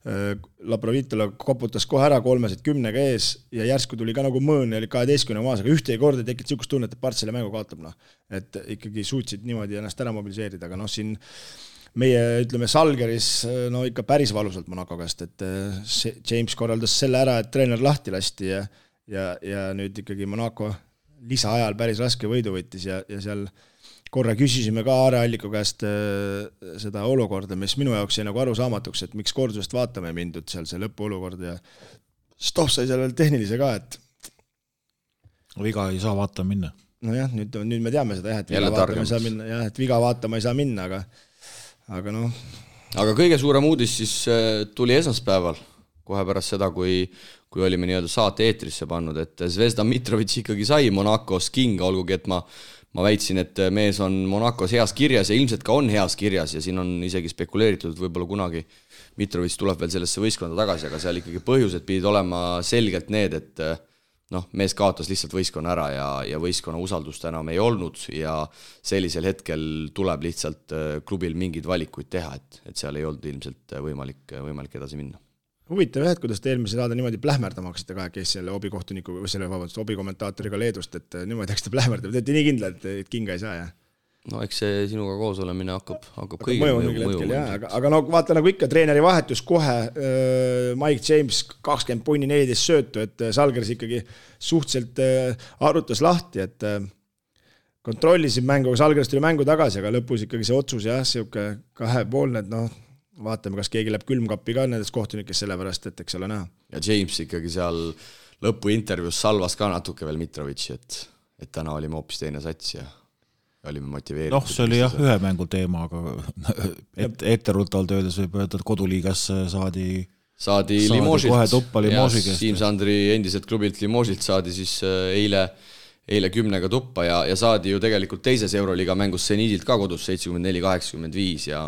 Äh, Laprovitola koputas kohe ära kolmesed kümnega ees ja järsku tuli ka nagu mõõn ja oli kaheteistkümne maas, aga ühtegi korda ei tekkinud sihukest tunnet, et Parts selle mängu kaotab, noh. et ikkagi suutsid niimoodi ennast ära mobiliseerida, aga noh, siin meie ütleme, Salgeris no ikka päris valusalt Monaco käest, et eh, see James korraldas selle ära, et treener lahti lasti ja ja, ja nüüd ikkagi Monaco lisaajal päris raske võidu võttis ja, ja seal korra küsisime ka Aare Alliku käest äh, seda olukorda, mis minu jaoks jäi nagu arusaamatuks, et miks kordusest vaatama ei mindud seal, see lõpuolukord ja Stoff sai seal veel tehnilise ka, et viga ei saa vaatama minna. nojah, nüüd, nüüd me teame seda jah, et viga vaatama ei saa minna, jah, et viga vaatama ei saa minna, aga aga noh. aga kõige suurem uudis siis äh, tuli esmaspäeval, kohe pärast seda, kui, kui olime nii-öelda saate eetrisse pannud, et Zvezda Mitrovic ikkagi sai Monacos kinga, olgugi et ma ma väitsin, et mees on Monacos heas kirjas ja ilmselt ka on heas kirjas ja siin on isegi spekuleeritud, et võib-olla kunagi Mitrovic tuleb veel sellesse võistkonda tagasi, aga seal ikkagi põhjused pidid olema selgelt need, et noh, mees kaotas lihtsalt võistkonna ära ja, ja võistkonna usaldust enam ei olnud ja sellisel hetkel tuleb lihtsalt äh, klubil mingeid valikuid teha, et, et seal ei olnud ilmselt võimalik, võimalik edasi minna. huvitav jah, et kuidas te eelmise saade niimoodi plähmerdama hakkasite kahekesi selle hobikohtuniku või selle, vabandust, hobikommentaatoriga Leedust, et niimoodi hakkasite plähmerdama, te olete nii kindlad, et kinga ei saa, jah? No eks see sinuga koos olemine hakkab, hakkab kõigile mõju mingil hetkel jah, aga, aga no vaata nagu ikka treeneri vahetus kohe äh,, Mike James kakskümmend punni neliteist söötu, et Salgeris ikkagi suhteliselt äh, arutas lahti, et äh, kontrollisid mängu, Salgeris tuli mängu tagasi, aga lõpus ikkagi see otsus jah, sihuke kahepoolne, et noh, vaatame, kas keegi läheb külmkappi ka nendest kohtunikest, sellepärast et eks ole näha. ja James ikkagi seal lõpuintervjuus salvas ka natuke veel Mitrovitši, et, et täna olime hoopis teine sats ja olime motiveeritud. noh, see oli jah, ühe mängu teema, aga et, etteruttavalt öeldes võib öelda, et koduliigas saadi saadi, saadi Limožilt. käest. Siim-Sandri endiselt klubilt Limožilt saadi siis äh, eile äh, eile kümnega tuppa ja, ja saadi ju tegelikult teises Euroliiga mängus seniidilt ka kodus seitsekümmend neli, kaheksakümmend viis ja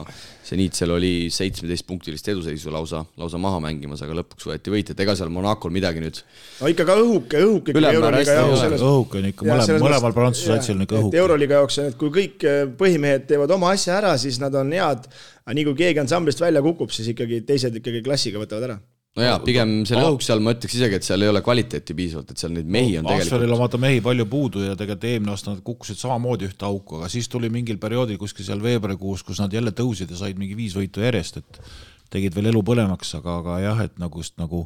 seniit seal oli seitsmeteistpunktilist eduseisu lausa, lausa maha mängimas, aga lõpuks võeti võit, et ega seal Monacol midagi nüüd no ikka ka õhuke, õhuke selles õhuke on ikka, mõlemal, mõlemal Prantsuse satsil on ikka õhuke. Euroliiga jaoks, et kui kõik äh, põhimehed teevad oma asja ära, siis nad on head, aga nii kui keegi ansamblist välja kukub, siis ikkagi teised ikkagi klassiga võtavad ära no jaa, pigem selle õhuks seal ma ütleks isegi, et seal ei ole kvaliteeti piisavalt, et seal neid mehi on tegelikult Asferil on vaata mehi palju puudu ja tegelikult eelmine aasta nad kukkusid samamoodi ühte auku, aga siis tuli mingil perioodil kuskil seal veebruarikuus, kus nad jälle tõusid ja said mingi viis võitu järjest, et tegid veel elu põlevaks, aga, aga jah, et nagu, nagu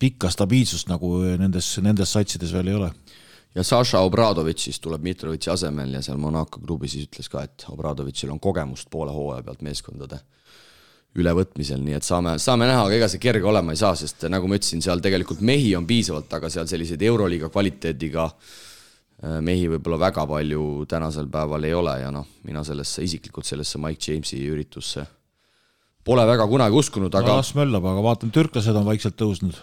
pikka stabiilsust nagu nendes, nendes satsides veel ei ole. Ja Saša Obradovitš siis tuleb Mitrovitši asemel ja seal Monaco klubi siis ütles ka, et Obradovitšil on kogemust poole hooaja pealt meeskondade ülevõtmisel, nii et saame, saame näha, aga ega see kerge olema ei saa, sest nagu ma ütlesin, seal tegelikult mehi on piisavalt, aga seal selliseid Euroliiga kvaliteediga äh, mehi võib-olla väga palju tänasel päeval ei ole ja noh, mina sellesse, isiklikult sellesse Mike Jamesi üritusse pole väga kunagi uskunud, aga no las möllab, aga vaatan, türklased on vaikselt tõusnud.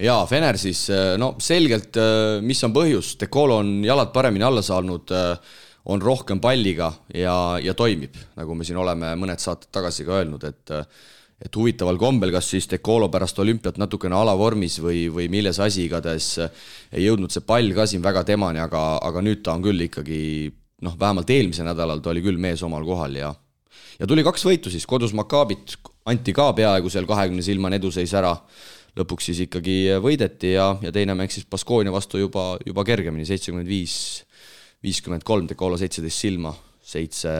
jaa, Fener siis, äh, no selgelt, äh, mis on põhjus, Decolo on jalad paremini alla saanud äh, on rohkem palliga ja, ja toimib, nagu me siin oleme mõned saated tagasi ka öelnud, et et huvitaval kombel, kas siis Decolo pärast olümpiat natukene alavormis või, või milles asi, igatahes ei jõudnud see pall ka siin väga temani, aga, aga nüüd ta on küll ikkagi noh, vähemalt eelmisel nädalal ta oli küll mees omal kohal ja ja tuli kaks võitu siis, kodus Makaabit anti ka peaaegu seal kahekümne silmane eduseis ära, lõpuks siis ikkagi võideti ja, ja teine mäng siis Baskonia vastu juba, juba kergemini, seitsekümmend viis viiskümmend kolm, Decola seitseteist silma, seitse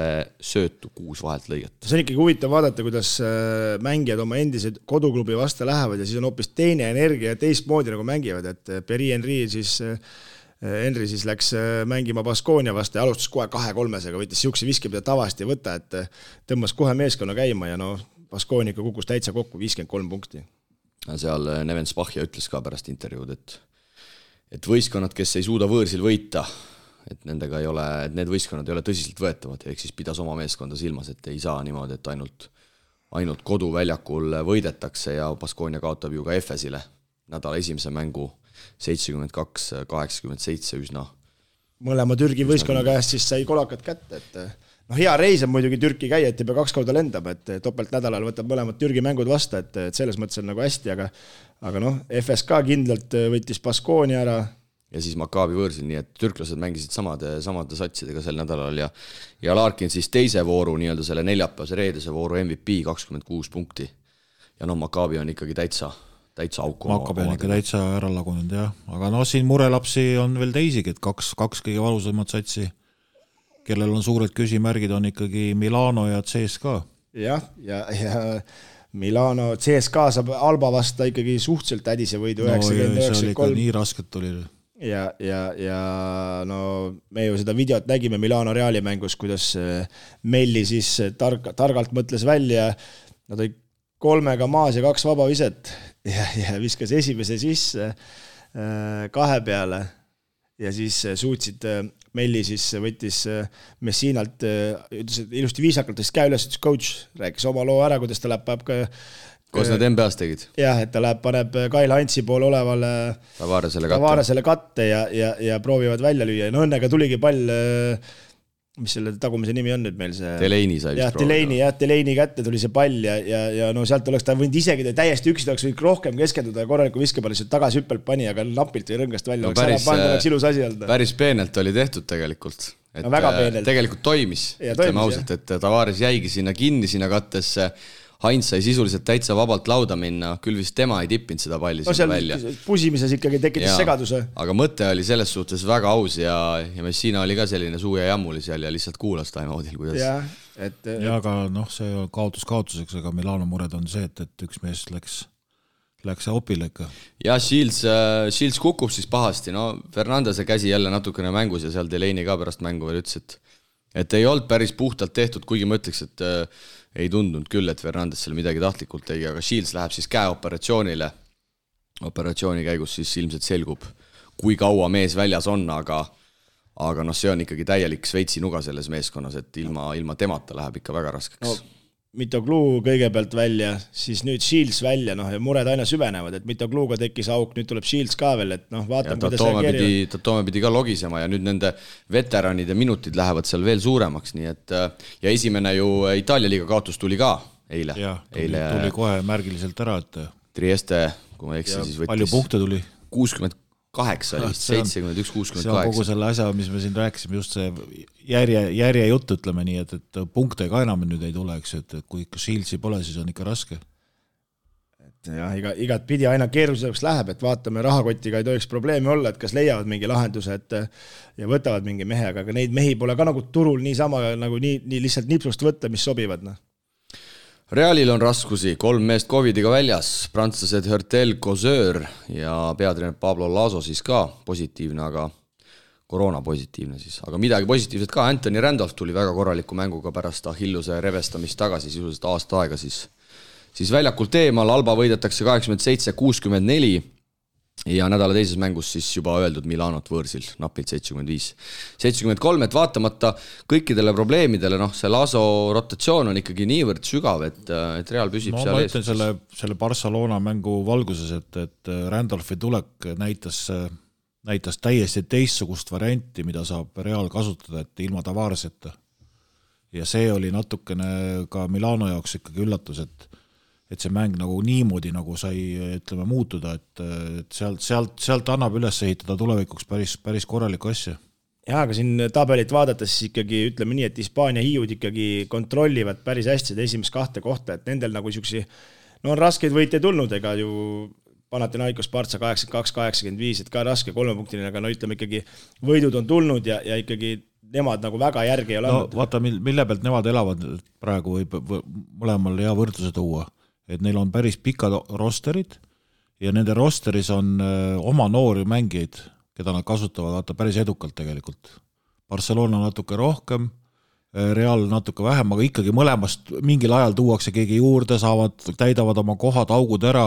söötu, kuus vahelt lõiget. see on ikkagi huvitav vaadata, kuidas äh, mängijad oma endise koduklubi vastu lähevad ja siis on hoopis teine energia ja teistmoodi nagu mängivad, et äh, Peri Henry siis äh, Henry siis läks mängima Baskonia vastu ja alustas kohe kahe-kolmesega, võttis niisuguse viske, mida tavaliselt ei võta, et tõmbas kohe meeskonna käima ja noh, Baskonia ikka kukkus täitsa kokku, viiskümmend kolm punkti. seal Neven Spahja ütles ka pärast intervjuud, et et võistkonnad, kes ei suuda võõrsil võita, et nendega ei ole, et need võistkonnad ei ole tõsiseltvõetavad, ehk siis pidas oma meeskonda silmas, et ei saa niimoodi, et ainult, ainult koduväljakul võidetakse ja Baskonia kaotab ju ka Efesile nädala esimese mängu seitsekümmend kaks, kaheksakümmend seitse üsna. mõlema Türgi võistkonna käest siis sai kolakad kätte, et noh, hea reis on muidugi Türki käia, et ei pea kaks korda lendama, et topeltnädalal võtab mõlemad Türgi mängud vastu, et, et selles mõttes on nagu hästi, aga aga noh, FSK kindlalt võttis Baskonia ära, ja siis Maccabi võõrsil, nii et türklased mängisid samade, samade satsidega sel nädalal ja ja Larkin siis teise vooru, nii-öelda selle neljapäevase reedese vooru MVP, kakskümmend kuus punkti. ja noh, Maccabi on ikkagi täitsa, täitsa auku. Maccabi on ikka täitsa ära lagunenud jah, aga noh, siin murelapsi on veel teisigi, et kaks, kaks kõige valusamat satsi, kellel on suured küsimärgid, on ikkagi Milano ja CSKA. jah, ja, ja, ja Milano, CSKA saab Alba vastu ikkagi suhteliselt hädise võidu üheksakümmend, üheksakümmend kolm. nii raskelt tuli ja, ja, ja no me ju seda videot nägime Milano Reali mängus, kuidas äh, Melli siis äh, tark, targalt mõtles välja, nad olid kolmega maas ja kaks vabaviset ja, ja viskas esimese sisse äh, kahe peale. Ja siis suutsid, Melli siis võttis Messinalt, ütles, ilusti viisakalt tõstis käe üles, ütles coach, rääkis oma loo ära, kuidas ta läheb, peab ka koos nad NBA-s tegid? jah, et ta läheb, paneb Kail Antsi pool olevale Tavaresele katte, Tavaresele katte ja, ja, ja proovivad välja lüüa ja no õnnega tuligi pall mis selle tagumise nimi on nüüd meil see? Delaney sai jah, Delaney jah, Delaney kätte tuli see pall ja, ja, ja no sealt oleks ta võinud isegi täiesti üksi, ta oleks võinud rohkem keskenduda ja korraliku viskepalli sealt tagasi hüppelt pani, aga napilt või rõngast välja no, oleks ära pannud, oleks ilus asi olnud. päris peenelt oli tehtud tegelikult. et no, äh, tegelikult toimis, ütleme ausalt, et Tavares jäigi sinna kinni sinna kattesse Heinz sai sisuliselt täitsa vabalt lauda minna, küll vist tema ei tippinud seda palli no, sinna välja. pusimises ikkagi tekitas ja, segaduse. aga mõte oli selles suhtes väga aus ja, ja Messina oli ka selline suu ja jammuli seal ja lihtsalt kuulas time-out'il, kuidas. jah, et. ja aga noh, see kaotus kaotuseks, aga Milano mured on see, et, et üks mees läks läks opile ikka. jah, Shields, äh, Shields kukub siis pahasti, no Fernandese käsi jälle natukene mängus ja seal Delaney ka pärast mängu veel ütles, et et ei olnud päris puhtalt tehtud, kuigi ma ütleks, et äh, ei tundunud küll, et Fernandes seal midagi tahtlikult tegi, aga Shields läheb siis käeoperatsioonile. operatsiooni käigus siis ilmselt selgub, kui kaua mees väljas on, aga aga noh, see on ikkagi täielik Šveitsi nuga selles meeskonnas, et ilma, ilma temata läheb ikka väga raskeks no Mitoglu kõigepealt välja, siis nüüd Shields välja, noh ja mured aina süvenevad, et Mitogluga tekkis auk, nüüd tuleb Shields ka veel, et noh, vaatame, kuidas pidi, Tatome pidi ka logisema ja nüüd nende veteranide minutid lähevad seal veel suuremaks, nii et ja esimene ju Itaalia liiga kaotus tuli ka eile. eile... tuli kohe märgiliselt ära, et Trieste, kui ma ei eksi, siis võttis palju punkte tuli? kuuskümmend kaheksa oli vist, seitsekümmend üks, kuuskümmend kaheksa. kogu selle asja, mis me siin rääkisime, just see järje, järjejutt, ütleme nii, et, et punkte ka enam nüüd ei tule, eks ju, et, et kui ikka Shieldsi pole, siis on ikka raske. et jah, iga, igatpidi aina keerulisemaks läheb, et vaatame, rahakotiga ei tohiks probleemi olla, et kas leiavad mingi lahenduse, et ja võtavad mingi mehe, aga neid mehi pole ka nagu turul niisama nagu nii, nii lihtsalt nipsust võtta, mis sobivad, noh Realil on raskusi, kolm meest Covidiga väljas, prantslased Hertel Causeur ja peatreener Pablo Laso siis ka positiivne, aga koroona positiivne siis, aga midagi positiivset ka, Anthony Randolph tuli väga korraliku mänguga pärast Achilleuse revestamist tagasi sisuliselt aasta aega siis, siis väljakult eemal, Alba võidetakse kaheksakümmend seitse, kuuskümmend neli ja nädala teises mängus siis juba öeldud Milanot võõrsil, napilt seitsekümmend viis. seitsekümmend kolm, et vaatamata kõikidele probleemidele, noh, see Laso rotatsioon on ikkagi niivõrd sügav, et, et Real püsib no, seal ees. ma ütlen selle, selle Barcelona mängu valguses, et, et Randolphi tulek näitas, näitas täiesti teistsugust varianti, mida saab Real kasutada, et ilma Tavareseta. ja see oli natukene ka Milano jaoks ikkagi üllatus, et et see mäng nagu niimoodi nagu sai, ütleme, muutuda, et, et sealt, sealt, sealt annab üles ehitada tulevikuks päris, päris korralikku asja. jah, aga siin tabelit vaadates siis ikkagi ütleme nii, et Hispaania hiiud ikkagi kontrollivad päris hästi seda esimest kahte kohta, et nendel nagu niisugusi, no on raskeid võite tulnud, ega ju Panathinaikos Partsa kaheksakümmend kaks, kaheksakümmend viis, et ka raske kolmepunktiline, aga no ütleme ikkagi võidud on tulnud ja, ja ikkagi nemad nagu väga järgi ei ole no andnud. vaata, mil-, mille pealt nemad elavad praegu, võib mõlemal hea võrdluse tuua. Et neil on päris pikad rosterid ja nende rosteris on öö, oma noori mängijaid, keda nad kasutavad vaata päris edukalt tegelikult. Barcelona natuke rohkem Äh, Real natuke vähem, aga ikkagi mõlemast mingil ajal tuuakse keegi juurde, saavad, täidavad oma kohad, augud ära,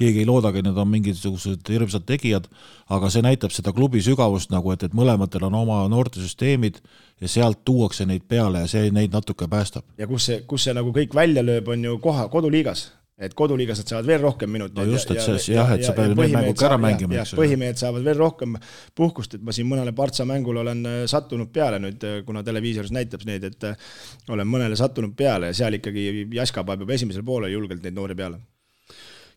keegi ei loodagi, need on mingisugused hirmsad tegijad, aga see näitab seda klubi sügavust nagu, et, et mõlematel on oma noortesüsteemid ja sealt tuuakse neid peale ja see neid natuke päästab. ja kus see, kus see nagu kõik välja lööb, on ju koha, koduliigas et koduliigas nad saavad veel rohkem minuteid. no just, et see, jah, et sa pead need mängud ka ära mängima, eks ju. põhimehed saavad veel rohkem puhkust, et ma siin mõnele Partsa mängule olen äh, sattunud peale nüüd, äh, kuna televiisoris näitab neid, et äh, olen mõnele sattunud peale ja seal ikkagi Jaska paneb juba esimesel poolel julgelt neid noori peale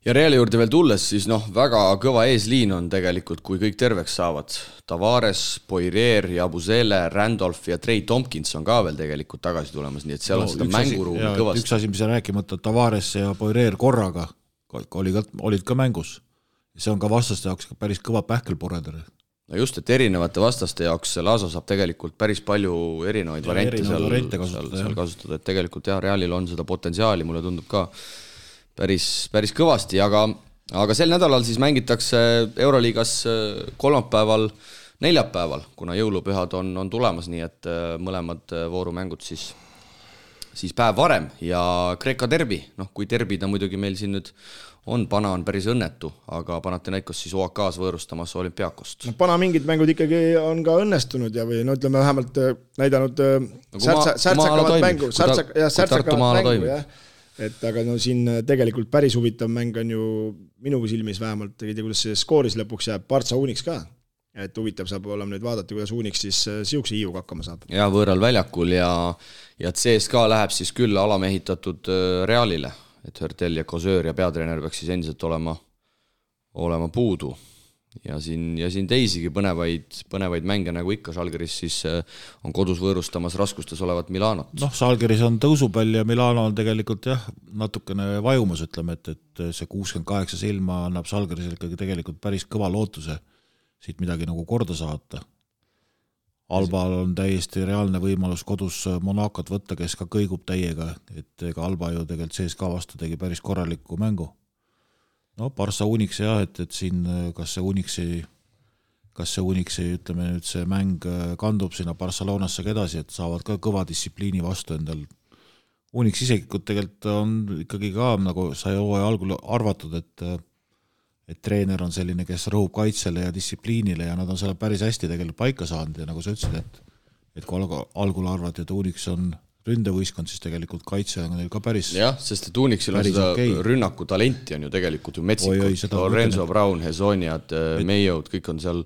ja Reali juurde veel tulles, siis noh, väga kõva eesliin on tegelikult, kui kõik terveks saavad. Tavares, Poirier, Jabusele, Randolph ja Trey Tompkins on ka veel tegelikult tagasi tulemas, nii et seal no, on seda mänguruumi kõvasti. üks asi, mis on rääkimata, Tavares ja Poirier korraga oli ka, olid ka mängus. see on ka vastaste jaoks päris kõva pähkelpureder no just, et erinevate vastaste jaoks Laso saab tegelikult päris palju erinevaid ja variante seal, seal, seal kasutada, et tegelikult jah, Realil on seda potentsiaali, mulle tundub ka päris, päris kõvasti, aga, aga sel nädalal siis mängitakse Euroliigas äh, kolmapäeval, neljapäeval, kuna jõulupühad on, on tulemas, nii et äh, mõlemad äh, voorumängud siis, siis päev varem ja Kreeka derbi, noh, kui derbid on muidugi meil siin nüüd on, Pana on päris õnnetu, aga Panathinaikos siis OAK-s võõrustamas olümpiaakost. no Pana mingid mängud ikkagi on ka õnnestunud ja, või no ütleme vähemalt näidanud no, särtsa, särtsakamat mängu, särtsak-, jah, särtsakamat mängu, jah et aga no siin äh, tegelikult päris huvitav mäng on ju minu silmis vähemalt, ei tea, kuidas see skooris lõpuks jääb, Partsa Unix ka. et huvitav saab olema nüüd vaadata, kuidas Unix siis äh, hiiuga hakkama saab. jaa, võõral väljakul ja, ja CSKA läheb siis küll alamehitatud äh, Realile, et Hertel ja Kosöör ja peatreener peaks siis endiselt olema, olema puudu ja siin, ja siin teisigi põnevaid, põnevaid mänge, nagu ikka Žalgiris siis äh, on kodus võõrustamas raskustes olevat Milanot. noh, Žalgiris on tõusupall ja Milano on tegelikult jah, natukene vajumas, ütleme, et, et see kuuskümmend kaheksa silma annab Žalgirisele ikkagi tegelikult päris kõva lootuse siit midagi nagu korda saata. Albal on täiesti reaalne võimalus kodus Monacot võtta, kes ka kõigub täiega, et ega Alba ju tegelikult CSKA vastu tegi päris korraliku mängu no Barca Unix jah, et, et siin kas see Unixi, kas see Unixi, ütleme nüüd see mäng äh, kandub sinna Barcelonasse ka edasi, et saavad ka kõva distsipliini vastu endal. Unix isiklikult tegelikult on ikkagi ka nagu sai hooaja algul arvatud, et et treener on selline, kes rõhub kaitsele ja distsipliinile ja nad on selle päris hästi tegelikult paika saanud ja nagu sa ütlesid, et et kui algul arvati, et Unix on ründevõistkond, siis tegelikult kaitse on neil ka päris jah, sest et Unixil on seda okay. rünnakutalenti on ju tegelikult ju metsikult, Lorenzo Brown, Hezoniad, Meiod, kõik on seal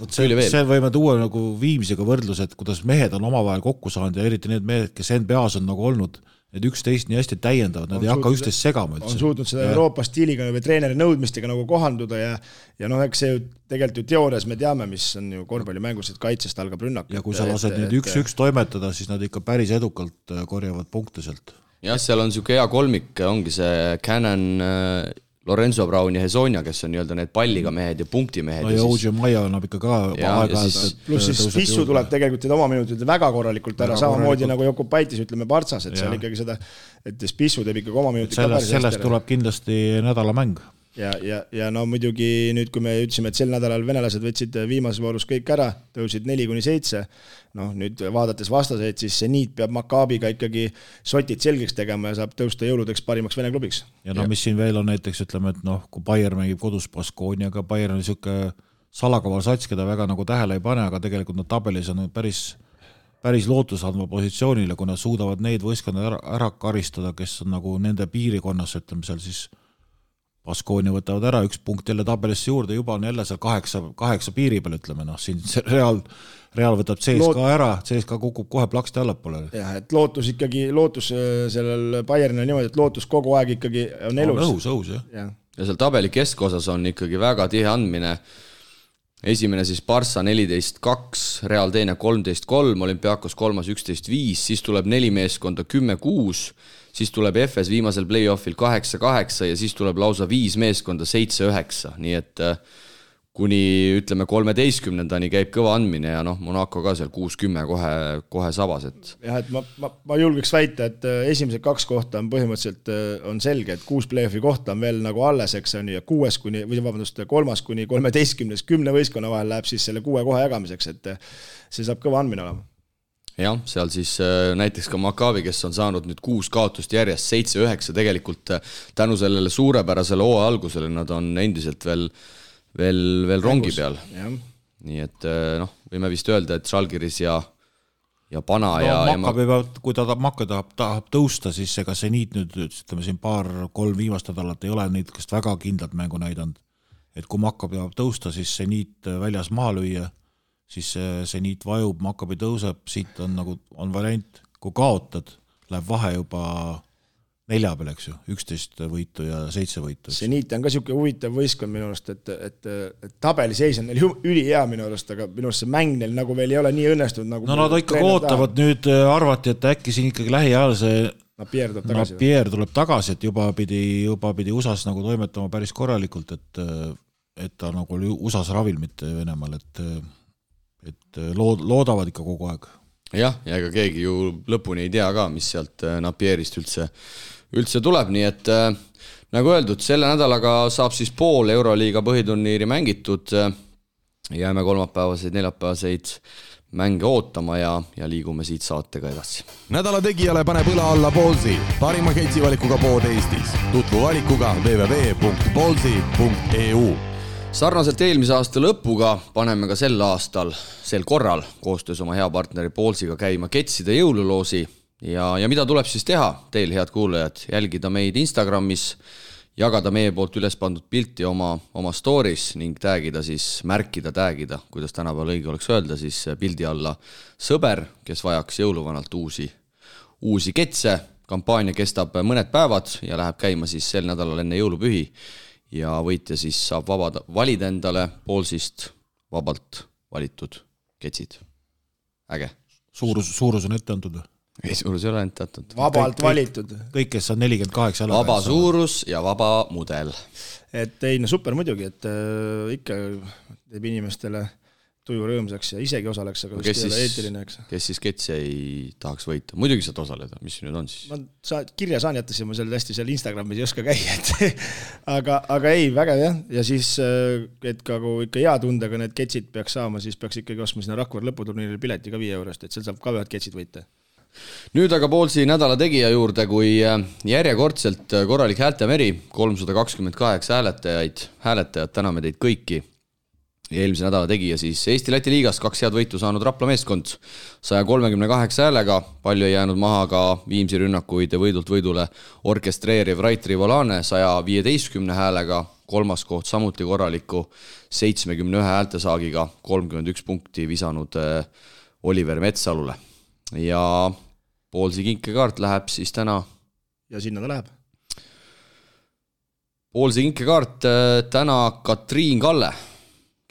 vot see, see võime tuua nagu Viimsiga võrdluse, et kuidas mehed on omavahel kokku saanud ja eriti need mehed, kes NBA-s on nagu olnud need üksteist nii hästi täiendavad, nad on ei hakka üksteist segama üldse. on suutnud seda ja. Euroopa stiiliga või treeneri nõudmistega nagu kohanduda ja ja noh, eks see ju tegelikult ju teoorias me teame, mis on ju korvpallimängus, et kaitsest algab rünnak. ja kui sa lased neid üks-üks toimetada, siis nad ikka päris edukalt äh, korjavad punkte sealt. jah, seal on niisugune hea kolmik, ongi see Canon äh, Lorenzo Brown ja Hesonia, kes on nii-öelda need palliga mehed ja punktimehed. no ja OJ Maia annab ikka ka aeg-ajalt. pluss siis Spissu tuleb tegelikult need oma minutid väga korralikult ära, samamoodi nagu Jokubaitis ütleme Partsas, et ja. seal ikkagi seda, et Spissu teeb ikkagi oma minutid sellest, sellest tuleb kindlasti nädala mäng ja, ja, ja no muidugi nüüd, kui me ütlesime, et sel nädalal venelased võtsid viimases voorus kõik ära, tõusid neli kuni seitse, noh nüüd vaadates vastaseid, siis see niit peab Makaabiga ikkagi sotid selgeks tegema ja saab tõusta jõuludeks parimaks Vene klubiks. ja no mis siin veel on näiteks ütleme, et noh, kui Bayern mängib kodus Baskooniaga, Bayern on niisugune salakaval sats, keda väga nagu tähele ei pane, aga tegelikult nad tabelis on päris päris lootusandva positsioonile, kui nad suudavad neid võistkonda ära, ära karistada, kes on nagu nende piirikonnas, ütleme seal siis Baskoonia võtavad ära, üks punkt jälle tabelisse juurde, juba on jälle seal kaheksa, kaheksa piiri peal, ütleme noh, siin see Real, Real võtab CSKA Loot... ära, CSKA kukub kohe plaksti allapoole. jah, et lootus ikkagi, lootus äh, sellel Bayernil niimoodi, et lootus kogu aeg ikkagi on elus. õhus, õhus jah ja. ja seal tabeli keskosas on ikkagi väga tihe andmine. esimene siis Barca neliteist kaks, Real teine kolmteist kolm, Olümpiakos kolmas üksteist viis, siis tuleb neli meeskonda kümme kuus siis tuleb FS viimasel play-off'il kaheksa-kaheksa ja siis tuleb lausa viis meeskonda seitse-üheksa, nii et äh, kuni ütleme kolmeteistkümnendani käib kõva andmine ja noh, Monaco ka seal kuus-kümme kohe, kohe sabas, et. jah, et ma, ma, ma julgeks väita, et äh, esimesed kaks kohta on põhimõtteliselt, äh, on selge, et kuus play-off'i kohta on veel nagu alles, eks on ju, ja kuues kuni, või vabandust, kolmas kuni kolmeteistkümnes, kümne võistkonna vahel läheb siis selle kuue koha jagamiseks, et see saab kõva andmine olema jah, seal siis näiteks ka Maccabi, kes on saanud nüüd kuus kaotust järjest, seitse-üheksa tegelikult tänu sellele suurepärasele hooaja algusele, nad on endiselt veel äh, veel, veel rongi peal. nii et eh, noh, võime vist öelda, et Žalgiris ja ja Pana no, ja Maccabi peab, kui ta tahab, Macca tahab, tahab tõusta, siis ega seniit nüüd, ütleme siin paar-kolm viimast nädalat ei ole niisugust väga kindlat mängu näidanud. et kui Maccabi tahab tõusta, siis seniit väljas maha lüüa, siis seniit vajub, Maccabi tõuseb, siit on nagu, on variant, kui kaotad, läheb vahe juba nelja peal, eks ju, üksteist võitu ja seitse võitu. seniit on ka niisugune huvitav võistkond minu arust, et, et, et tabeliseis on neil ülihea minu arust, aga minu arust see mäng neil nagu veel ei ole nii õnnestunud nagu no nad ikkagi ootavad, nüüd äh, arvati, et äkki siin ikkagi lähiajal see Napier tuleb tagasi. Napier tuleb tagasi, et juba pidi, juba pidi USA-s nagu toimetama päris korralikult, et et ta nagu oli USA-s ravil, mitte Venemaal, et et lood-, loodavad ikka kogu aeg jah, ja ega keegi ju lõpuni ei tea ka, mis sealt äh, Napierist üldse, üldse tuleb, nii et äh, nagu öeldud, selle nädalaga saab siis pool Euroliiga põhiturniiri mängitud. jääme kolmapäevaseid, neljapäevaseid mänge ootama ja, ja liigume siit saatega edasi. nädala tegijale paneb õla alla Ballsi, parima ketsivalikuga pood Eestis. tutvu valikuga www.ballsi.eu sarnaselt eelmise aasta lõpuga paneme ka sel aastal, sel korral koostöös oma hea partneri Poolsiga käima Ketside jõululoosi. Ja, ja mida tuleb siis teha? Teil, head kuulajad, jälgida meid Instagramis, jagada meie poolt üles pandud pilti oma, oma story's ning tag'ida siis, märkida, tag'ida, kuidas tänapäeval õige oleks öelda, siis pildi alla sõber, kes vajaks jõuluvanalt uusi, uusi ketse. kampaania kestab mõned päevad ja läheb käima siis sel nädalal enne jõulupühi ja võitja siis saab vabada, valida endale poolsist vabalt valitud ketsid. äge. suurus, suurus on ette antud või? ei, suurus ei ole ette antud. vabalt kõik, valitud. kõik, kes on nelikümmend kaheksa jala vaba suurus ja vaba mudel. et ei no super muidugi, et äh, ikka teeb inimestele äh, tuju rõõmsaks ja isegi osaleks, aga vist ei ole eetiline, eks. kes siis Ketsi ei tahaks võita, muidugi saad osaleda, mis nüüd on siis? ma sa-, kirja saan, jätasin ma seal hästi seal Instagramis ei oska käia, et aga, aga ei, vägev jah, ja siis, äh, et ka kui ikka hea tundega need ketsid peaks saama, siis peaks ikkagi ostma sinna Rakvere lõputurniirile pileti ka viie eurost, et seal saab ka ühed ketsid võita. Nüüd aga Poolsi nädala tegija juurde, kui äh, järjekordselt äh, korralik häältemeri, kolmsada kakskümmend kaheksa hääletajaid, hääletajad, täname teid kõiki eelmise nädala tegija siis Eesti-Läti liigas kaks head võitu saanud Rapla meeskond saja kolmekümne kaheksa häälega, palju ei jäänud maha ka Viimsi rünnakuid ja võidult võidule orkestreeriv Rait Rivolane saja viieteistkümne häälega, kolmas koht samuti korraliku seitsmekümne ühe häältesaagiga, kolmkümmend üks punkti visanud eh, Oliver Metsalule. ja Poolsi kinkekaart läheb siis täna ja sinna ta läheb? Poolsi kinkekaart eh, täna Katriin Kalle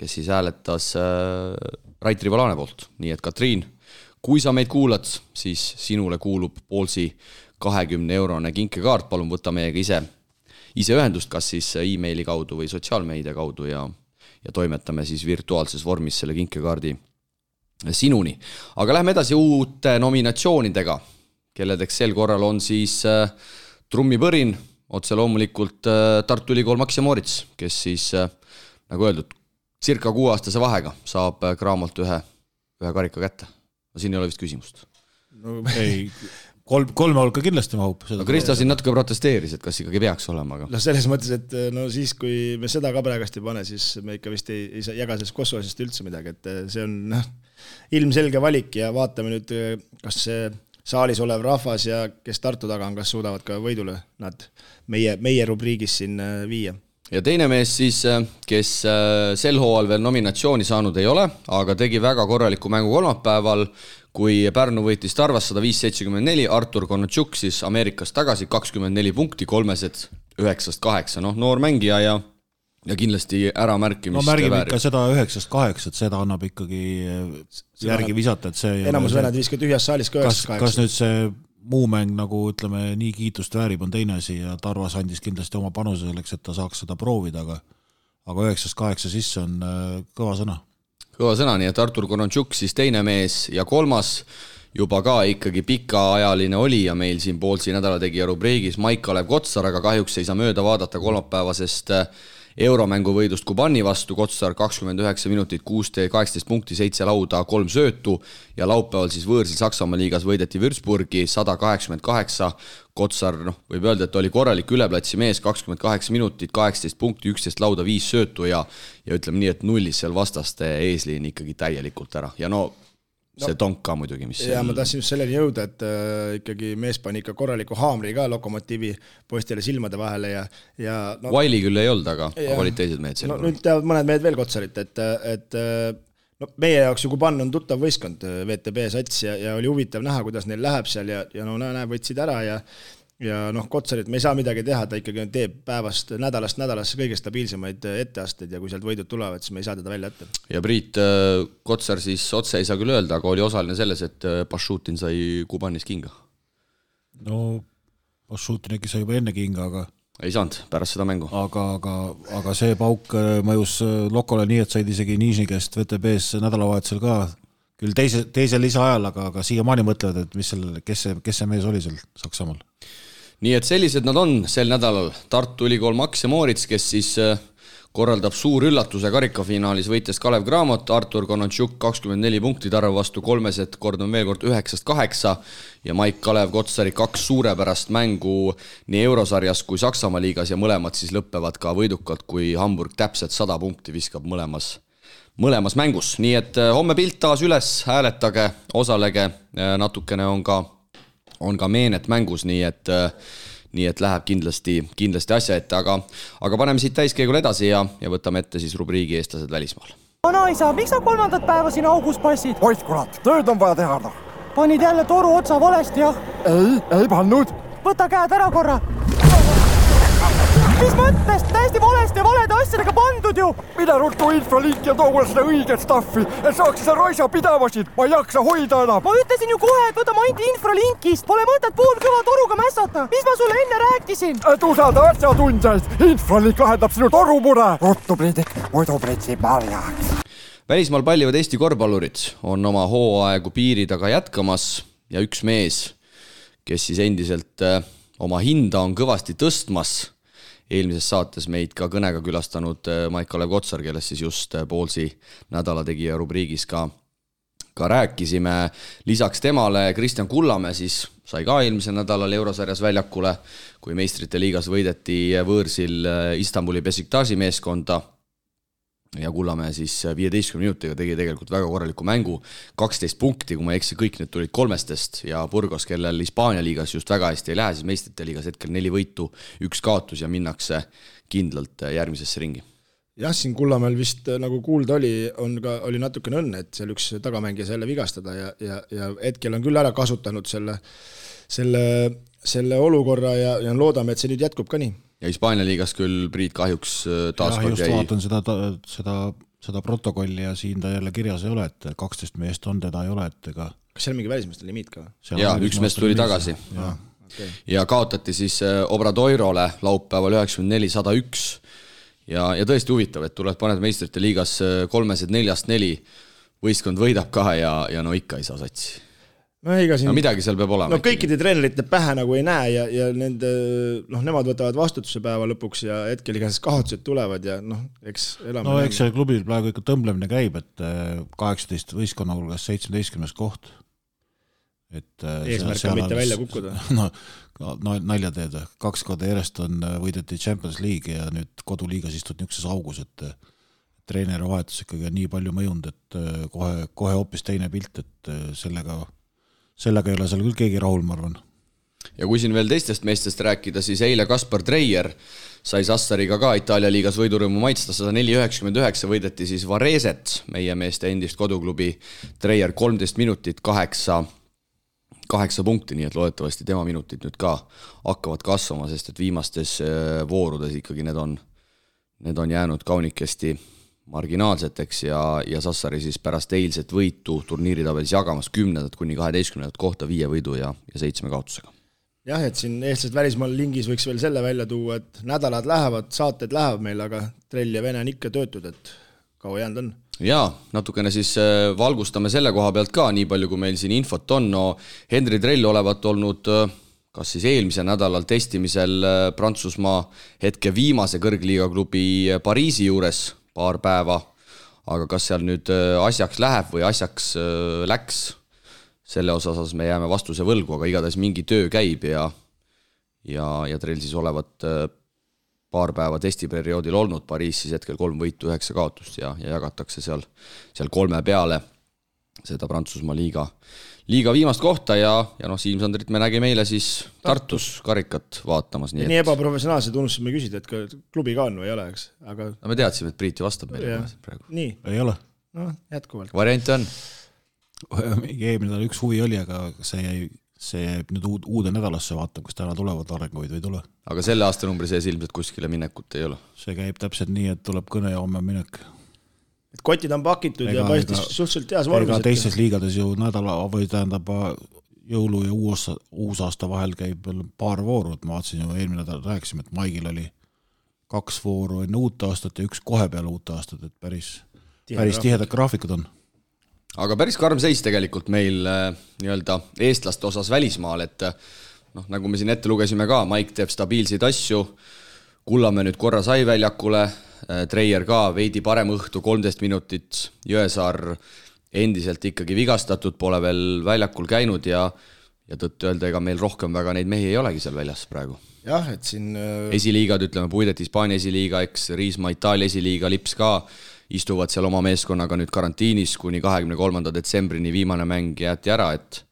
kes siis hääletas äh, Rait Rivalane poolt, nii et Katriin, kui sa meid kuulad, siis sinule kuulub Poolsi kahekümne eurone kinkekaart, palun võta meiega ise, ise ühendust, kas siis emaili kaudu või sotsiaalmeedia kaudu ja, ja toimetame siis virtuaalses vormis selle kinkekaardi sinuni. aga lähme edasi uute nominatsioonidega, kelledeks sel korral on siis äh, trummipõrin, otse loomulikult äh, Tartu Ülikool Max ja Moritz, kes siis äh, nagu öeldud, circa kuueaastase vahega saab äh, Cramolt ühe, ühe karika kätte. no siin ei ole vist küsimust. no ei, kolm, kolme hulka kindlasti mahub. no Kristo siin natuke protesteeris, et kas ikkagi peaks olema, aga. noh, selles mõttes, et äh, no siis, kui me seda ka praegust ei pane, siis me ikka vist ei, ei saa, jaga sellest Kosovo asjast üldse midagi, et äh, see on noh, ilmselge valik ja vaatame nüüd, kas see saalis olev rahvas ja kes Tartu taga on, kas suudavad ka võidule nad meie, meie rubriigis siin viia ja teine mees siis, äh, kes äh, sel hooajal veel nominatsiooni saanud ei ole, aga tegi väga korraliku mängu kolmapäeval, kui Pärnu võitis Tarvas sada viis, seitsekümmend neli, Artur Konatšuk siis Ameerikast tagasi, kakskümmend neli punkti, kolmesed üheksast kaheksa, noh, noor mängija ja ja kindlasti äramärkimist no märgime ikka seda üheksast kaheksat, seda annab ikkagi järgi visata, et see enamus vennad viskavad tühjas saalis ka üheksast kaheksat. kas nüüd see muu mäng nagu ütleme, nii kiitust väärib, on teine asi ja Tarvas andis kindlasti oma panuse selleks, et ta saaks seda proovida, aga aga üheksast kaheksa sisse on kõva sõna. kõva sõna, nii et Artur Konontšuk siis teine mees ja kolmas juba ka ikkagi pikaajaline olija meil siin Poolsi nädalategija rubriigis, Maik-Kalev Kotsar, aga kahjuks ei saa mööda vaadata kolmapäevasest euromängu võidust Kubani vastu, Kotsar kakskümmend üheksa minutit, kuusteist, kaheksateist punkti, seitse lauda, kolm söötu ja laupäeval siis võõrsil Saksamaa liigas võideti Würzburgi sada kaheksakümmend kaheksa. Kotsar, noh, võib öelda, et oli korralik üleplatsi mees, kakskümmend kaheksa minutit, kaheksateist punkti, üksteist lauda, viis söötu ja ja ütleme nii, et nullis seal vastaste eesliin ikkagi täielikult ära ja no no, see tonk ka muidugi, mis ja ma tahtsin just selleni jõuda, et äh, ikkagi mees pani ikka korraliku haamri ka Lokomotiivi poistele silmade vahele ja, ja no, Wiley küll ei olnud, aga, aga olid teised mehed seal. no nüüd teavad mõned mehed veel Kotsarit, et, et no meie jaoks ju Kuban on tuttav võistkond, VTB sats ja, ja oli huvitav näha, kuidas neil läheb seal ja, ja no näe, võtsid ära ja ja noh, Kotsarit me ei saa midagi teha, ta ikkagi teeb päevast, nädalast nädalasse kõige stabiilsemaid äh, etteasteid ja kui sealt võidud tulevad, siis me ei saa teda välja jätta. ja Priit, äh, Kotsar siis otse ei saa küll öelda, aga oli osaline selles, et äh, Pašutin sai Kubanis kinga? no Pašutin äkki sai juba enne kinga, aga ei saanud, pärast seda mängu. aga, aga, aga see pauk mõjus Lokole nii, et said isegi Nižni käest VTB-s nädalavahetusel ka küll teise, teisel lisaajal, aga, aga siiamaani mõtlevad, et mis seal, kes see, kes see mees oli seal Saksamaal nii et sellised nad on sel nädalal, Tartu Ülikool Max ja Moorits, kes siis äh, korraldab suurüllatuse karikafinaalis, võites Kalev Cramot, Artur Konontšuk kakskümmend neli punkti Tarvo vastu kolmesed, kordan veel kord, üheksast kaheksa ja Maik-Kalev Kotsari kaks suurepärast mängu nii eurosarjas kui Saksamaa liigas ja mõlemad siis lõpevad ka võidukalt, kui Hamburg täpselt sada punkti viskab mõlemas mõlemas mängus, nii et äh, homme pilt taas üles, hääletage, osalege, äh, natukene on ka on ka meenet mängus, nii et äh, nii et läheb kindlasti, kindlasti asja ette, aga, aga paneme siit täiskäigul edasi ja, ja võtame ette siis rubriigi eestlased välismaal. vanaisa, miks sa kolmandat päeva siin augus passid? oih kurat, tööd on vaja teha noh. panid jälle toru otsa valesti, jah? ei, ei pannud. võta käed ära korra mis mõttes, täiesti valesti ja valede asjadega pandud ju. mine ruttu infolinki ja too mulle seda õiget stuff'i, et saaks seda raisa pidama siin, ma ei jaksa hoida enam. ma ütlesin ju kohe, et võtame ainult infralinkist, pole mõtet poolkõva toruga mässata, mis ma sulle enne rääkisin? et usalda asjatundjaid, infralink lahendab sinu torumure. ruttu, Priidik, muidu pritsib marjaks. välismaal pallivad Eesti korvpallurid on oma hooaegu piiri taga jätkamas ja üks mees, kes siis endiselt äh, oma hinda on kõvasti tõstmas eelmises saates meid ka kõnega külastanud äh, Maik-Kalev Kotsar, kellest siis just äh, Poolsi nädalategija rubriigis ka, ka rääkisime. lisaks temale Kristjan Kullamäe siis sai ka eelmisel nädalal eurosarjas väljakule, kui meistrite liigas võideti võõrsil äh, Istanbuli Besiktaši meeskonda ja Kullamäe siis viieteistkümne minutiga tegi tegelikult väga korraliku mängu, kaksteist punkti, kui ma ei eksi, kõik need tulid kolmestest ja Burgos, kellel Hispaania liigas just väga hästi ei lähe, siis meistrite liigas hetkel neli võitu, üks kaotus ja minnakse kindlalt järgmisesse ringi. Jah, siin Kullamäel vist nagu kuulda oli, on ka, oli natukene õnne, et seal üks tagamängija sai jälle vigastada ja, ja, ja hetkel on küll ära kasutanud selle, selle, selle olukorra ja, ja loodame, et see nüüd jätkub ka nii ja Hispaania liigas küll Priit kahjuks äh, taaskord jäi. vaatan seda, seda, seda protokolli ja siin ta jälle kirjas ei ole, et kaksteist meest on, teda ei ole, et ega. kas seal mingi välismeeste limiit ka? jaa, üks mees tuli tagasi. Ja. Okay. ja kaotati siis äh, Obradoirole laupäeval üheksakümmend neli, sada üks. ja, ja tõesti huvitav, et tuled, paned meistrite liigas äh, kolmesed neljast neli, võistkond võidab ka ja, ja no ikka ei saa satsi no ega siin no midagi seal peab olema. no kõikide treenerite pähe nagu ei näe ja, ja nende noh, nemad võtavad vastutuse päeva lõpuks ja hetkel igatahes kaotused tulevad ja noh, eks elame. no eks seal klubil praegu ikka tõmblemine käib, et äh, kaheksateist võistkonna hulgas seitsmeteistkümnes koht. et äh, eesmärk on mitte välja kukkuda. no, no nalja teed, kaks korda järjest on, äh, võideti Champions League ja nüüd koduliigas istud niisuguses augus, et treeneri vahetus ikkagi on nii palju mõjunud, et kohe, kohe hoopis teine pilt, et sellega sellega ei ole seal küll keegi rahul, ma arvan. ja kui siin veel teistest meestest rääkida, siis eile Kaspar Treier sai Sassariga ka Itaalia liigas võidurõõmu maitsta, sada neli üheksakümmend üheksa võideti siis Vareset, meie meeste endist koduklubi. Treier kolmteist minutit, kaheksa, kaheksa punkti, nii et loodetavasti tema minutid nüüd ka hakkavad kasvama, sest et viimastes äh, voorudes ikkagi need on, need on jäänud kaunikesti marginaalseteks ja, ja Sassari siis pärast eilset võitu turniiritabelis jagamas kümnendat kuni kaheteistkümnendat kohta viie võidu ja, ja seitsme kaotusega. jah, et siin eestlased välismaal lingis võiks veel selle välja tuua, et nädalad lähevad, saated lähevad meil, aga trell ja vene on ikka töötud, et kaua jäänud on? jaa, natukene siis äh, valgustame selle koha pealt ka, nii palju kui meil siin infot on, no Henri Trell olevat olnud äh, kas siis eelmisel nädalal testimisel äh, Prantsusmaa hetke viimase kõrgliiga klubi Pariisi juures paar päeva, aga kas seal nüüd asjaks läheb või asjaks läks, selle osas me jääme vastuse võlgu, aga igatahes mingi töö käib ja ja, ja Trell siis olevat äh, paar päeva testiperioodil olnud Pariisis hetkel kolm võitu, üheksa kaotust ja, ja jagatakse seal, seal kolme peale. Seda Prantsusmaa liiga, liiga viimast kohta ja, ja noh, Siim-Sandrit me nägime eile siis Tartus karikat vaatamas. nii, nii et... ebaprofessionaalselt unustasime küsida, et ka klubi ka on või ei ole, eks, aga no me teadsime, et Priit ju vastab meile praegu. nii. ei ole. noh, jätkuvalt. variante on eelmine nädal üks huvi oli, aga see jäi, see jääb nüüd uud, uude nädalasse, vaatame, kas täna tulevad arenguid või ei tule. aga selle aastanumbri sees ilmselt kuskile minekut ei ole? see käib täpselt nii, et tuleb kõne ja homme minek. Kotid on pakitud ega, ja paistis suhteliselt heas vormis. ega teistes liigades ju nädala või tähendab jõulu ja uus, uusaasta vahel käib veel paar vooru, et ma vaatasin ju eelmine nädal rääkisime, et Maigil oli kaks vooru enne uut aastat ja üks kohe peale uut aastat, et päris, päris tihedad graafikud on aga päris karm seis tegelikult meil äh, nii-öelda eestlaste osas välismaal, et äh, noh, nagu me siin ette lugesime ka, Maik teeb stabiilseid asju, Kullamäe nüüd korra sai väljakule, Treier ka veidi parem õhtu, kolmteist minutit, Jõesaar endiselt ikkagi vigastatud, pole veel väljakul käinud ja ja tõtt-öelda, ega meil rohkem väga neid mehi ei olegi seal väljas praegu. jah, et siin esiliigad, ütleme, Puidet Hispaania esiliiga, eks, Riismaa Itaalia esiliiga, Lips ka, istuvad seal oma meeskonnaga nüüd karantiinis kuni kahekümne kolmanda detsembrini, viimane mäng jäeti ära, et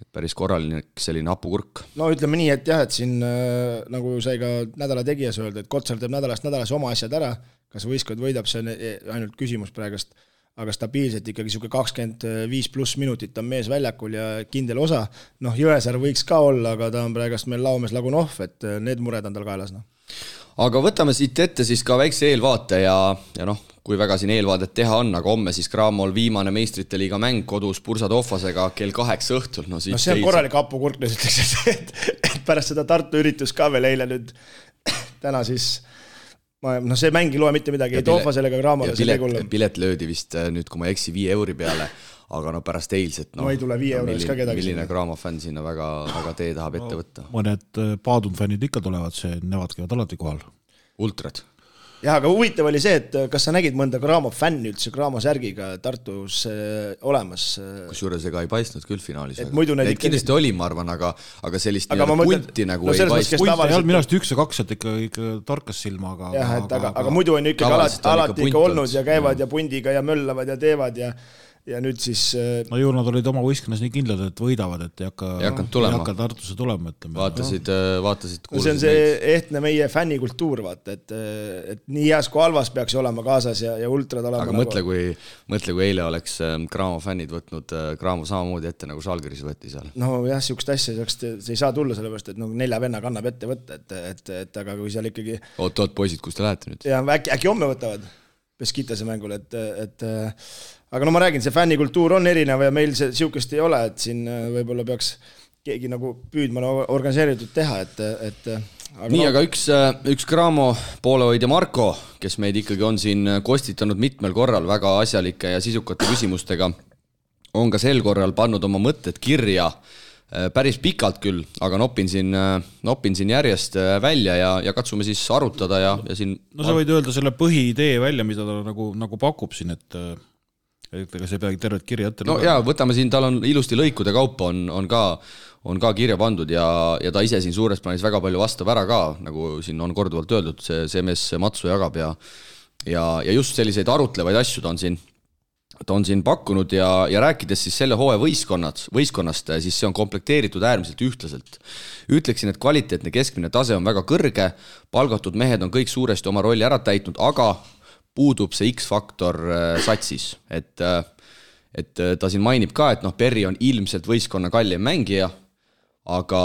et päris korraline selline hapukurk. no ütleme nii, et jah, et siin äh, nagu sai ka nädala tegijas öelda, et Kotsar teeb nädalast nädalasse oma asjad ära, kas võistkond võidab, see on e, ainult küsimus praegust, aga stabiilselt ikkagi niisugune kakskümmend viis pluss minutit on mees väljakul ja kindel osa, noh, Jõesaar võiks ka olla, aga ta on praegust meil laomees Lagunov, et äh, need mured on tal kaelas, noh aga võtame siit ette siis ka väikse eelvaate ja, ja noh, kui väga siin eelvaadet teha on, aga homme siis Cramol viimane meistrite liiga mäng kodus Pursa Tohvasega kell kaheksa õhtul, no siit no see on korralik hapukurk, ütleks, et, et pärast seda Tartu üritust ka veel eile nüüd täna siis ma, noh, see mäng ei loe mitte midagi ei Tohvasele ega Cramole. pilet, pilet löödi vist äh, nüüd, kui ma ei eksi, viie euri peale, aga no pärast eilset no, no ei tule viie euro eest ka kedagi. milline Cramo fänn sinna väga, väga tee tahab no, ette võtta? mõned äh, Paadun fännid ikka tulevad, see, nemad käivad alati kohal. ultrad jah, aga huvitav oli see, et kas sa nägid mõnda Cramo fänni üldse Cramo särgiga Tartus äh, olemas? Äh? kusjuures ega ei paistnud küll finaalis. et muidu neid ikkagi... kindlasti oli, ma arvan, aga, aga sellist aga mõtlen, punti nagu no, ei paistnud. punti ei olnud, minu arust üks ja kaks sealt ikka, ikka torkas silma, aga jah, et aga, aga, aga muidu on ju ikkagi alati, alati ikka olnud ja käivad ja pundiga ja möllavad ja teevad ja ja nüüd siis äh, no ju nad olid oma võistkonnas nii kindlad, et võidavad, et ei hakka, ei hakanud tulema, ei hakka Tartusse tulema, ütleme. vaatasid no., äh, vaatasid no see on see ehtne meie fännikultuur, vaata, et, äh, et nii heas kui halvas peaks olema kaasas ja, ja ultrad olema aga nagu... mõtle, kui, mõtle, kui eile oleks Cramo fännid võtnud Cramo samamoodi ette, nagu Žalgiris võeti seal. nojah, niisugust asja, niisugust, see ei saa tulla, sellepärast et noh, nelja vennaga annab ette võtta, et, et, et aga kui seal ikkagi oot-oot, poisid, kus te lähete nüüd? jah, äkki, äkki homme võtavad Beskitase mängul, et, et aga no ma räägin, see fännikultuur on erinev ja meil see niisugust ei ole, et siin äh, võib-olla peaks keegi nagu püüdma organiseeritud teha, et, et äh, aga nii no..., aga üks, äh, üks Cramo poolehoidja Marko, kes meid ikkagi on siin kostitanud mitmel korral väga asjalike ja sisukate küsimustega, on ka sel korral pannud oma mõtted kirja päris pikalt küll, aga nopin siin, nopin siin järjest välja ja, ja katsume siis arutada ja, ja siin no sa võid öelda selle põhiidee välja, mida ta nagu, nagu pakub siin, et et ega sa ei peagi tervet kirja ette no lugema. jaa, võtame siin, tal on ilusti lõikude kaupa on, on ka, on ka kirja pandud ja, ja ta ise siin suures plaanis väga palju vastab ära ka, nagu siin on korduvalt öeldud, see, see mees matsu jagab ja ja, ja just selliseid arutlevaid asju ta on siin, ta on siin pakkunud ja, ja rääkides siis selle hooaja võistkonnad, võistkonnast, siis see on komplekteeritud äärmiselt ühtlaselt. ütleksin, et kvaliteetne keskmine tase on väga kõrge, palgatud mehed on kõik suuresti oma rolli ära täitnud, aga puudub see X-faktor äh, satsis, et äh, et äh, ta siin mainib ka, et noh, Perry on ilmselt võistkonna kallim mängija, aga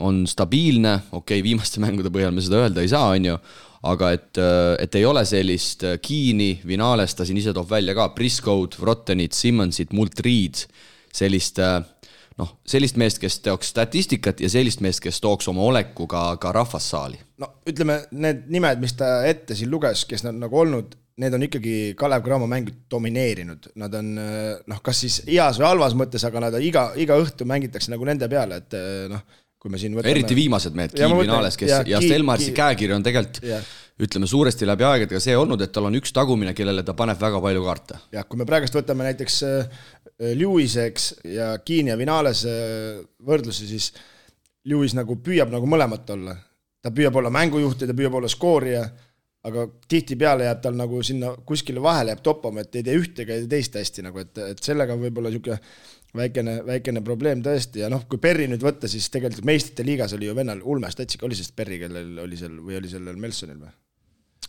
on stabiilne, okei okay,, viimaste mängude põhjal me seda öelda ei saa, on ju, aga et, et ei ole sellist Keeni, Vinales, ta siin ise toob välja ka, Briscoe'd, Rottenit, Simmonsit, Multreed, sellist noh, sellist meest, kes teoks statistikat ja sellist meest, kes tooks oma olekuga ka rahvassaali. no ütleme, need nimed, mis ta ette siin luges, kes on nagu olnud, need on ikkagi Kalev Cramo mängud domineerinud, nad on noh, kas siis heas või halvas mõttes, aga nad iga, iga õhtu mängitakse nagu nende peale, et noh, kui me siin võtame eriti viimased mehed, Kiin Vinales, kes ja, ja Stelmarsi käekiri on tegelikult ütleme suuresti läbi aegadega see olnud, et tal on üks tagumine, kellele ta paneb väga palju kaarte. jah, kui me praegust võtame näiteks äh, Lewiseks ja Kiin ja Vinales äh, võrdluse, siis Lewis nagu püüab nagu mõlemat olla. ta püüab olla mängujuht ja ta püüab olla skoorija, aga tihtipeale jääb tal nagu sinna kuskile vahele jääb toppama, et ei tee ühte ega ei tee teist hästi nagu, et, et sellega võib-olla niisugune väikene, väikene probleem tõesti ja noh, kui Perri nüüd võtta, siis tegelikult meistrite liigas oli ju vennal ulme stats ikka, oli see Perri, kellel oli seal või oli sellel Melsonil või?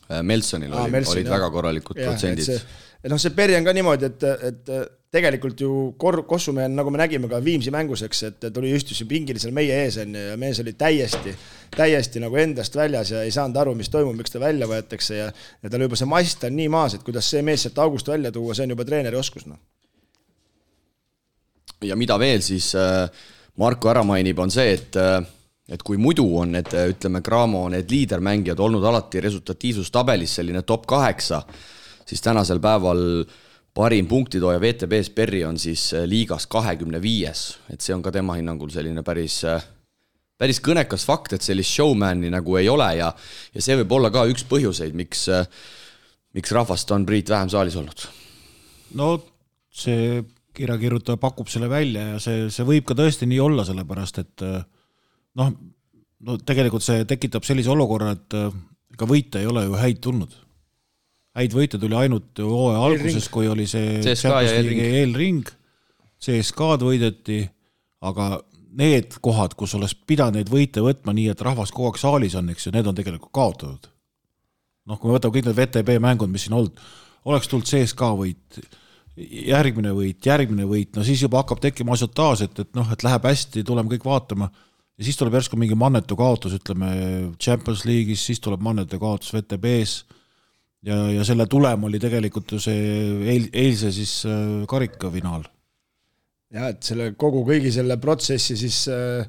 Äh, Melsonil Aa, oli, Melson, olid jah. väga korralikud ja, protsendid. noh, see Perri on ka niimoodi, et, et tegelikult ju kor-, Kossumehe, nagu me nägime ka Viimsi mängus, eks, et tuli, istus ju pingil seal meie ees, on ju, ja mees oli täiesti, täiesti nagu endast väljas ja ei saanud aru, mis toimub, miks ta välja võetakse ja ja tal juba see mast on nii maas, et kuidas see mees sealt august välja tuua, see on juba treeneri oskus, noh. ja mida veel siis äh, Marko ära mainib, on see, et äh, et kui muidu on need, ütleme, Cramo need liidermängijad olnud alati resultatiivsustabelis selline top kaheksa, siis tänasel päeval parim punktitooja VTB-s Perri on siis äh, liigas kahekümne viies, et see on ka tema hinnangul selline päris, äh, päris kõnekas fakt, et sellist showman'i nagu ei ole ja, ja see võib olla ka üks põhjuseid, miks, äh, miks rahvast on Priit vähem saalis olnud. no see kirjakirjutaja pakub selle välja ja see, see võib ka tõesti nii olla, sellepärast et noh, no tegelikult see tekitab sellise olukorra, et ega võite ei ole ju häid tulnud. Häid võite tuli ainult hooaja alguses, kui oli see eelring, CSKA-d võideti, aga need kohad, kus oleks pidanud neid võite võtma nii, et rahvas kogu aeg saalis on, eks ju, need on tegelikult kaotatud. noh, kui me võtame kõik need VTB mängud, mis siin olnud, oleks tulnud CSKA võit, järgmine võit, järgmine võit, no siis juba hakkab tekkima asiotaaž, et, et noh, et läheb hästi, tuleme kõik vaatama. Ja siis tuleb järsku mingi mannetu kaotus, ütleme Champions League'is, siis tuleb mannetu kaotus VTB-s ja, ja selle tulem oli tegelikult ju see eil, eilse siis äh, karikafinaal. jah, et selle kogu kõigi selle protsessi siis äh,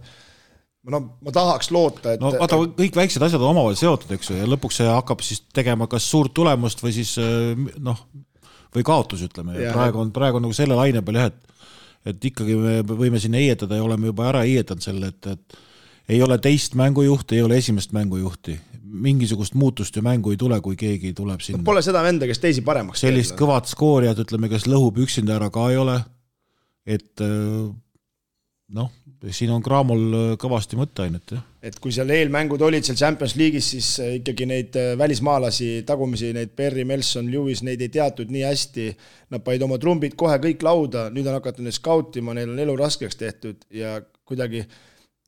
no ma tahaks loota, et no vaata, kõik väiksed asjad on omavahel seotud, eks ju, ja lõpuks see hakkab siis tegema kas suurt tulemust või siis äh, noh, või kaotus, ütleme, praegu on, praegu on nagu selle laine peal jah, et et ikkagi me võime siin heietada ja oleme juba ära heietanud selle, et, et ei ole teist mängujuhti, ei ole esimest mängujuhti. Mingisugust muutust ju mängu ei tule, kui keegi tuleb sinna. Pole seda venda, kes teisi paremaks teeb. sellist kõvat skoorijat, ütleme, kes lõhub üksinda ära ka ei ole. et noh, siin on Cramol kõvasti mõtteainet, jah. et kui seal eelmängud olid seal Champions League'is, siis ikkagi neid välismaalasi, tagumisi, neid Perry, Melson, Lewis, neid ei teatud nii hästi. Nad panid oma trumbid kohe kõik lauda, nüüd on hakatud neid skautima, neil on elu raskeks tehtud ja kuidagi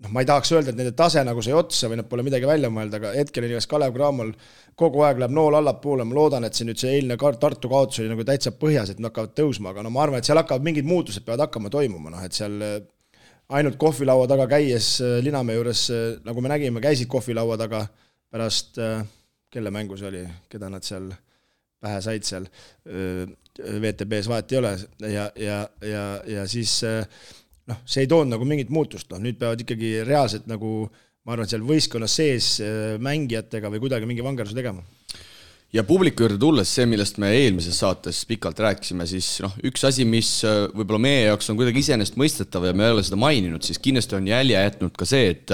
noh, ma ei tahaks öelda, et nende tase nagu sai otsa või nad pole midagi välja mõelnud, aga hetkel on igatahes Kalev Cramol kogu aeg läheb nool allapoole, ma loodan, et see nüüd see eilne Tartu kaotus oli nagu täitsa põhjas, et nad hakkavad tõusma, aga no ma arvan, et seal hakkavad mingid muutused peavad hakkama toimuma, noh et seal äh, ainult kohvilaua taga käies äh, Linamäe juures, äh, nagu me nägime, käisid kohvilaua taga pärast, kelle mängu see oli, keda nad seal pähe said seal, VTB-s vahet ei ole. Ja, ja, ja, ja siis noh, see ei toonud nagu mingit muutust, noh nüüd peavad ikkagi reaalselt nagu ma arvan, seal võistkonna sees äh, mängijatega või kuidagi mingi vangerduse tegema. Ja publiku juurde tulles, see, millest me eelmises saates pikalt rääkisime, siis noh, üks asi, mis äh, võib-olla meie jaoks on kuidagi iseenesestmõistetav ja me ei ole seda maininud, siis kindlasti on jälje jätnud ka see, et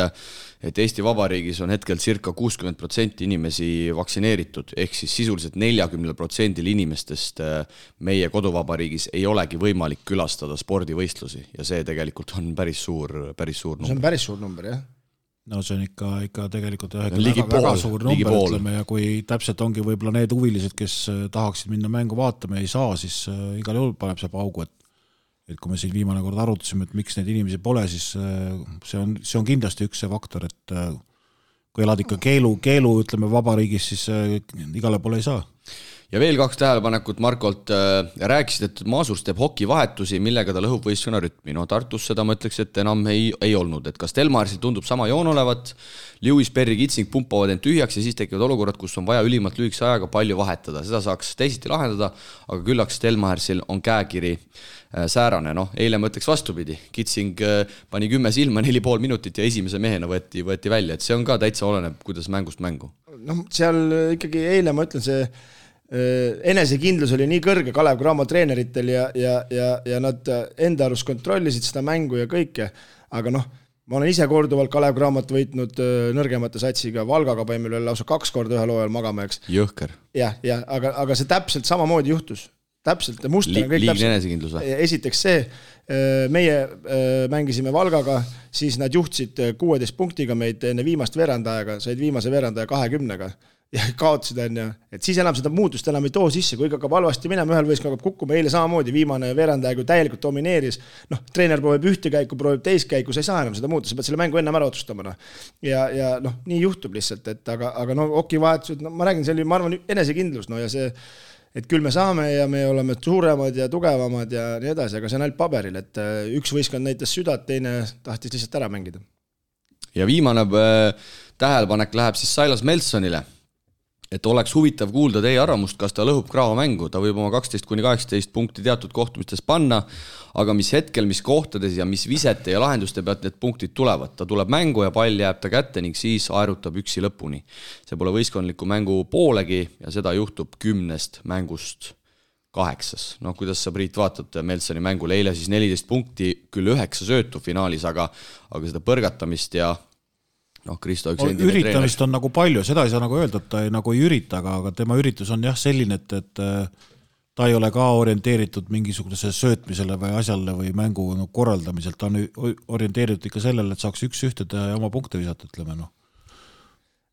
et Eesti Vabariigis on hetkel circa kuuskümmend protsenti inimesi vaktsineeritud, ehk siis sisuliselt neljakümnel protsendil inimestest äh, meie koduvabariigis ei olegi võimalik külastada spordivõistlusi ja see tegelikult on päris suur, päris suur number. see on päris suur number, jah no see on ikka, ikka tegelikult jah, väga, väga suur number, ütleme, ja kui täpselt ongi võib-olla need huvilised, kes äh, tahaksid minna mängu vaatama ja ei saa, siis äh, igal juhul paneb see paugu, et et kui me siin viimane kord arutasime, et miks neid inimesi pole, siis äh, see on, see on kindlasti üks see faktor, et äh, kui elad ikka keelu, keelu ütleme vabariigis, siis äh, igale poole ei saa ja veel kaks tähelepanekut Markolt, äh, rääkisid, et Maasurs teeb hokivahetusi, millega ta lõhub võistkonna rütmi, no Tartus seda ma ütleks, et enam ei, ei olnud, et kas Delmarsil tundub sama joon olevat, Lewis, Perry, Kitsing pumpavad end tühjaks ja siis tekivad olukorrad, kus on vaja ülimalt lühikese ajaga palju vahetada, seda saaks teisiti lahendada, aga küllaks Delmarsil on käekiri äh, säärane, noh, eile ma ütleks vastupidi, Kitsing äh, pani kümme silma, neli pool minutit ja esimese mehena võeti, võeti välja, et see on ka täitsa oleneb, kuidas mängust mängu. noh, seal ikkagi eile ma ütlen, see enesekindlus oli nii kõrge Kalev Cramo treeneritel ja, ja, ja, ja nad enda arust kontrollisid seda mängu ja kõike, aga noh, ma olen ise korduvalt Kalev Cramot võitnud äh, nõrgemate satsiga, Valgaga panime üle lausa kaks korda ühel hooajal magama, eks. jõhker. jah, jah, aga, aga see täpselt samamoodi juhtus. täpselt, muster on kõik täpselt. esiteks see, äh, meie mängisime Valgaga, siis nad juhtisid kuueteist punktiga meid enne viimast veerandajaga, said viimase veerandaja kahekümnega ja kaotasid, on ju, et siis enam seda muutust enam ei too sisse, kui hakkab halvasti minema, ühel võistkonnal hakkab kukkuma, eile samamoodi, viimane veerandaja, kui täielikult domineeris, noh, treener proovib ühte käiku, proovib teist käiku, sa ei saa enam seda muuta, sa pead selle mängu ennem ära otsustama, noh. ja, ja noh, nii juhtub lihtsalt, et aga, aga no okivahetused, no ma räägin, see oli, ma arvan, enesekindlus, no ja see, et küll me saame ja me oleme suuremad ja tugevamad ja nii edasi, aga see on ainult paberil, et äh, üks võistkond näitas südant, teine tahtis lihtsalt ära mängida. ja viimane äh, tähelepanek läheb siis Silas Melsonile et oleks huvitav kuulda teie arvamust, kas ta lõhub Crao mängu, ta võib oma kaksteist kuni kaheksateist punkti teatud kohtumistes panna, aga mis hetkel, mis kohtades ja mis visete ja lahenduste pealt need punktid tulevad, ta tuleb mängu ja pall jääb ta kätte ning siis aerutab üksi lõpuni. see pole võistkondliku mängu poolegi ja seda juhtub kümnest mängust kaheksas. noh, kuidas sa, Priit, vaatad Melsoni mängule, eile siis neliteist punkti, küll üheksa söötu finaalis, aga aga seda põrgatamist ja noh, Kristo üks endine treener. üritamist on nagu palju, seda ei saa nagu öelda, et ta ei, nagu ei ürita, aga, aga tema üritus on jah selline, et, et äh, ta ei ole ka orienteeritud mingisugusele söötmisele või asjale või mängu nagu korraldamiselt, ta on orienteeritud ikka sellele, et saaks üks-ühte teha ja oma punkte visata, ütleme noh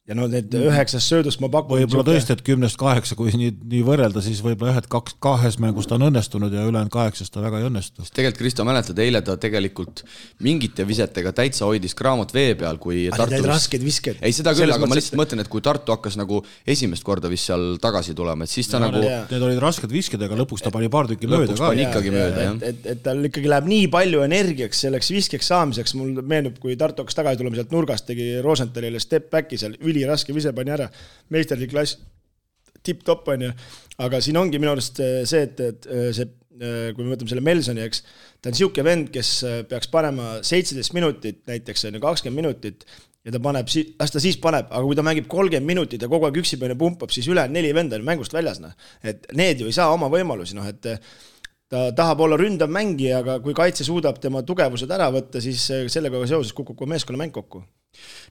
ja no need üheksast söödust ma pakun. võib-olla tõesti, et kümnest kaheksa, kui nii, nii võrrelda, siis võib-olla jah, et kaks, kahes mängus ta on õnnestunud ja ülejäänud kaheksast ta väga ei õnnestu. tegelikult Kristo, mäletad, eile ta tegelikult mingite visetega täitsa hoidis Cramot vee peal, kui Tartu. Need rasked visked. ei, seda küll, aga ma lihtsalt mõtlen, et kui Tartu hakkas nagu esimest korda vist seal tagasi tulema, et siis ta no, nagu. Need olid rasked visked, aga lõpuks ta pani paar tükki mööda ka. ikkagi mööda, jah. et, et tal ikkagi läheb nii palju energiaks selleks viskeks saamiseks, mul meenub, kui Tartu hakkas tagasi tulema sealt nurgast, tegi Rosenthalile step back'i seal, üliraske vise pani ära. Meisterlik klass, tipp-topp, on ju, aga siin ongi minu arust äh, see, et, et äh, see, äh, kui me võtame selle Melsoni, eks, ta on niisugune vend, kes peaks panema seitseteist minutit näiteks, on ju, kakskümmend minutit, ja ta paneb, las ta siis paneb, aga kui ta mängib kolmkümmend minutit ja kogu aeg üksipäine pumpab, siis ülejäänud neli venda on mängust väljas, noh. et need ju ei saa oma võimalusi, noh et ta tahab olla ründav mängija, aga kui kaitse suudab tema tugevused ära võtta, siis sellega seoses kukub ka meeskonnamäng kokku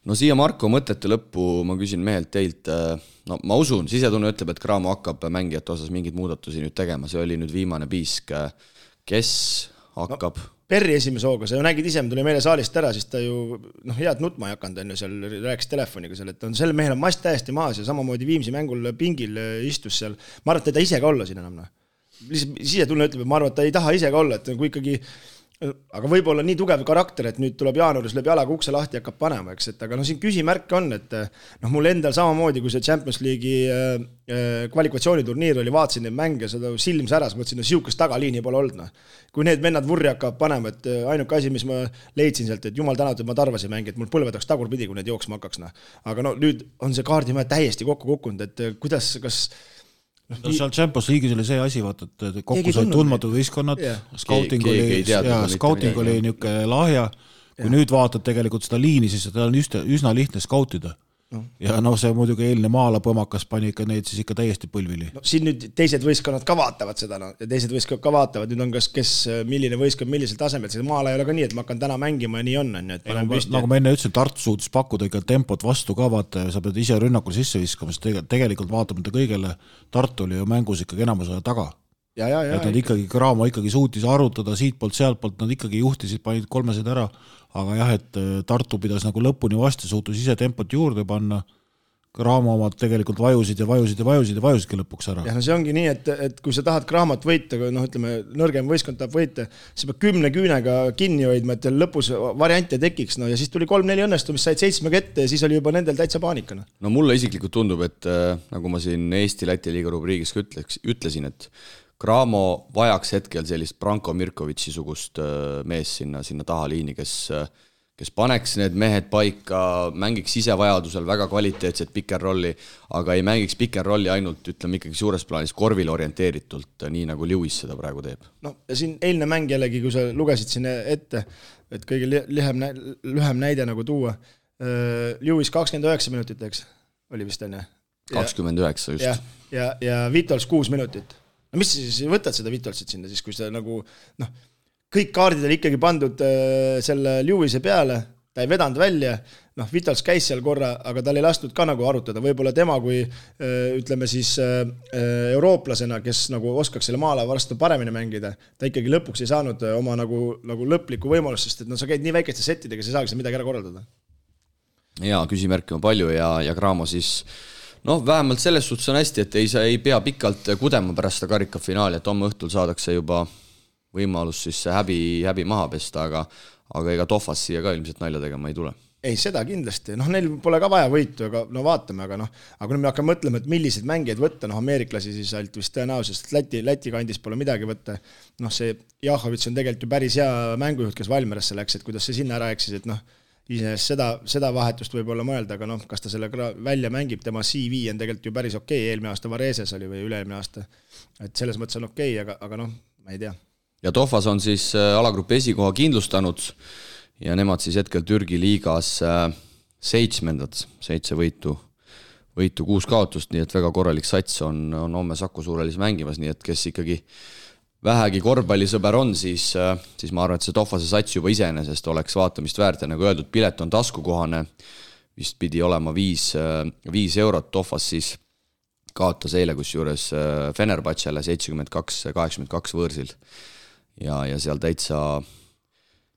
no siia Marko mõtete lõppu ma küsin mehelt teilt, äh, no ma usun, sisetunne ütleb, et Cramo hakkab mängijate osas mingeid muudatusi nüüd tegema, see oli nüüd viimane piisk. kes hakkab no.? Perri esimese hooga, sa ju nägid ise, me tulime eile saalist ära, siis ta ju noh, head nutma ei hakanud, on ju, seal rääkis telefoniga seal, et on sel mehel on mast täiesti maas ja samamoodi Viimsi mängul pingil istus seal. ma arvan, et ta ei taha ise ka olla siin enam noh. lihtsalt sisetunne ütleb, et ma arvan, et ta ei taha ise ka olla, et kui ikkagi aga võib-olla nii tugev karakter, et nüüd tuleb jaanuaris, lööb jalaga ukse lahti ja hakkab panema, eks, et aga noh, siin küsimärke on, et noh, mul endal samamoodi, kui see Champions League'i äh, kvalifikatsiooniturniir oli, vaatasin neid mänge, seda silm säras, mõtlesin, no sihukest tagaliini pole olnud, noh. kui need vennad vurri hakkavad panema, et ainuke asi, mis ma leidsin sealt, et jumal tänatud, ma Tarvas ei mängi, et mul põlved oleks tagurpidi, kui need jooksma hakkaks, noh. aga no nüüd on see kaardimäe täiesti kokku kukkunud, et kuidas, kas no seal Champions League'is oli see asi, vaata, et kokku said tundmatud võistkonnad. Yeah., scouting oli, jaa, scouting oli niisugune lahja, kui yeah. nüüd vaatad tegelikult seda liini, siis seda on just üsna lihtne skautida no.. ja noh, see muidugi eilne Maala põmakas pani ikka neid siis ikka täiesti põlvili. no siin nüüd teised võistkonnad ka vaatavad seda, no ja teised võistkonnad ka vaatavad, nüüd on kas, kes, milline võistkond millisel tasemel, see Maala ei ole ka nii, et ma hakkan täna mängima ja nii on, on ju, et panen püsti. nagu ma enne ütlesin, Tartu suutis pakkuda ikka tempot vastu ka, vaata, sa pead ise rünnakule sisse viskama, sest tegelikult vaatamata kõigele, Tartu oli ju mängus ikkagi enamus aja taga Ja, ja, ja, et nad ikkagi, Cramo ikkagi suutis arutada siitpoolt, sealtpoolt, nad ikkagi juhtisid, panid kolmesed ära, aga jah, et Tartu pidas nagu lõpuni vastu, suutus ise tempot juurde panna Cramo omad tegelikult vajusid ja vajusid ja vajusid ja vajusidki lõpuks ära. jah, no see ongi nii, et, et kui sa tahad Cramot võita, noh, ütleme, nõrgem võistkond tahab võita, siis peab kümne küünega kinni hoidma, et lõpus variante tekiks, no ja siis tuli kolm-neli õnnestumist, said seitsmega ette ja siis oli juba nendel täitsa paanika, noh. no mulle isiklikult tundub, et äh, nagu ma siin Eesti-Läti liiga rubriigis ka ütleks, ütlesin, et Cramo vajaks hetkel sellist Branko Mirkovitši sugust äh, meest sinna, sinna tahaliini, kes äh, kes paneks need mehed paika, mängiks ise vajadusel väga kvaliteetset pick-and-rolli, aga ei mängiks pick-and-rolli ainult ütleme ikkagi suures plaanis korvile orienteeritult, nii nagu Lewis seda praegu teeb. no ja siin eilne mäng jällegi, kui sa lugesid siin ette, et kõige lühem, lühem näide nagu tuua, äh, Lewis kakskümmend üheksa minutit, eks, oli vist on ju? kakskümmend üheksa, just. ja, ja, ja Vitols kuus minutit. No mis sa siis võtad seda Vitolsit sinna siis, kui sa nagu noh, kõik kaardid oli ikkagi pandud äh, selle Lewis'e peale, ta ei vedanud välja, noh, Vitals käis seal korra, aga tal ei lastud ka nagu arutada, võib-olla tema kui äh, ütleme siis äh, eurooplasena, kes nagu oskaks selle maalaeva vastu paremini mängida, ta ikkagi lõpuks ei saanud oma nagu, nagu lõplikku võimalust, sest et no sa käid nii väikeste settidega, sa ei saagi seal midagi ära korraldada. jaa, küsimärke on palju ja, ja Cramo siis noh, vähemalt selles suhtes on hästi, et ei, sa ei pea pikalt kudema pärast seda karikafinaali, et homme õhtul saadakse juba võimalus siis see häbi, häbi maha pesta, aga aga ega Tohvas siia ka ilmselt nalja tegema ei tule. Ei, seda kindlasti, noh, neil pole ka vaja võitu, aga no vaatame, aga noh, aga kui me hakkame mõtlema, et milliseid mängijaid võtta, noh, ameeriklasi siis ainult vist tõenäoliselt, Läti, Läti kandis pole midagi võtta, noh, see Jahovitš on tegelikult ju päris hea mängujuht, kes Valmierasse läks, et kuidas see sinna ära eksis, et noh, iseenesest seda, seda vahetust võib-olla mõelda, aga noh, kas ta selle välja mängib, tema CV on tegelikult ju päris okei okay., eelmine aasta Vareses oli või üle-eelmine aasta, et selles mõttes on okei okay,, aga, aga noh, ma ei tea ja Tohvas on siis äh, alagrupi esikoha kindlustanud ja nemad siis hetkel Türgi liigas äh, seitsmendad, seitse võitu, võitu, kuus kaotust, nii et väga korralik sats on, on homme Saku Suurhallis mängimas, nii et kes ikkagi vähegi korvpallisõber on, siis, äh, siis ma arvan, et see Tohvase sats juba iseenesest oleks vaatamist väärt ja nagu öeldud, pilet on taskukohane, vist pidi olema viis, viis eurot, Tohvas siis kaotas eile kusjuures Fenerbahcele seitsekümmend kaks, kaheksakümmend kaks võõrsil. Ja, ja seal täitsa,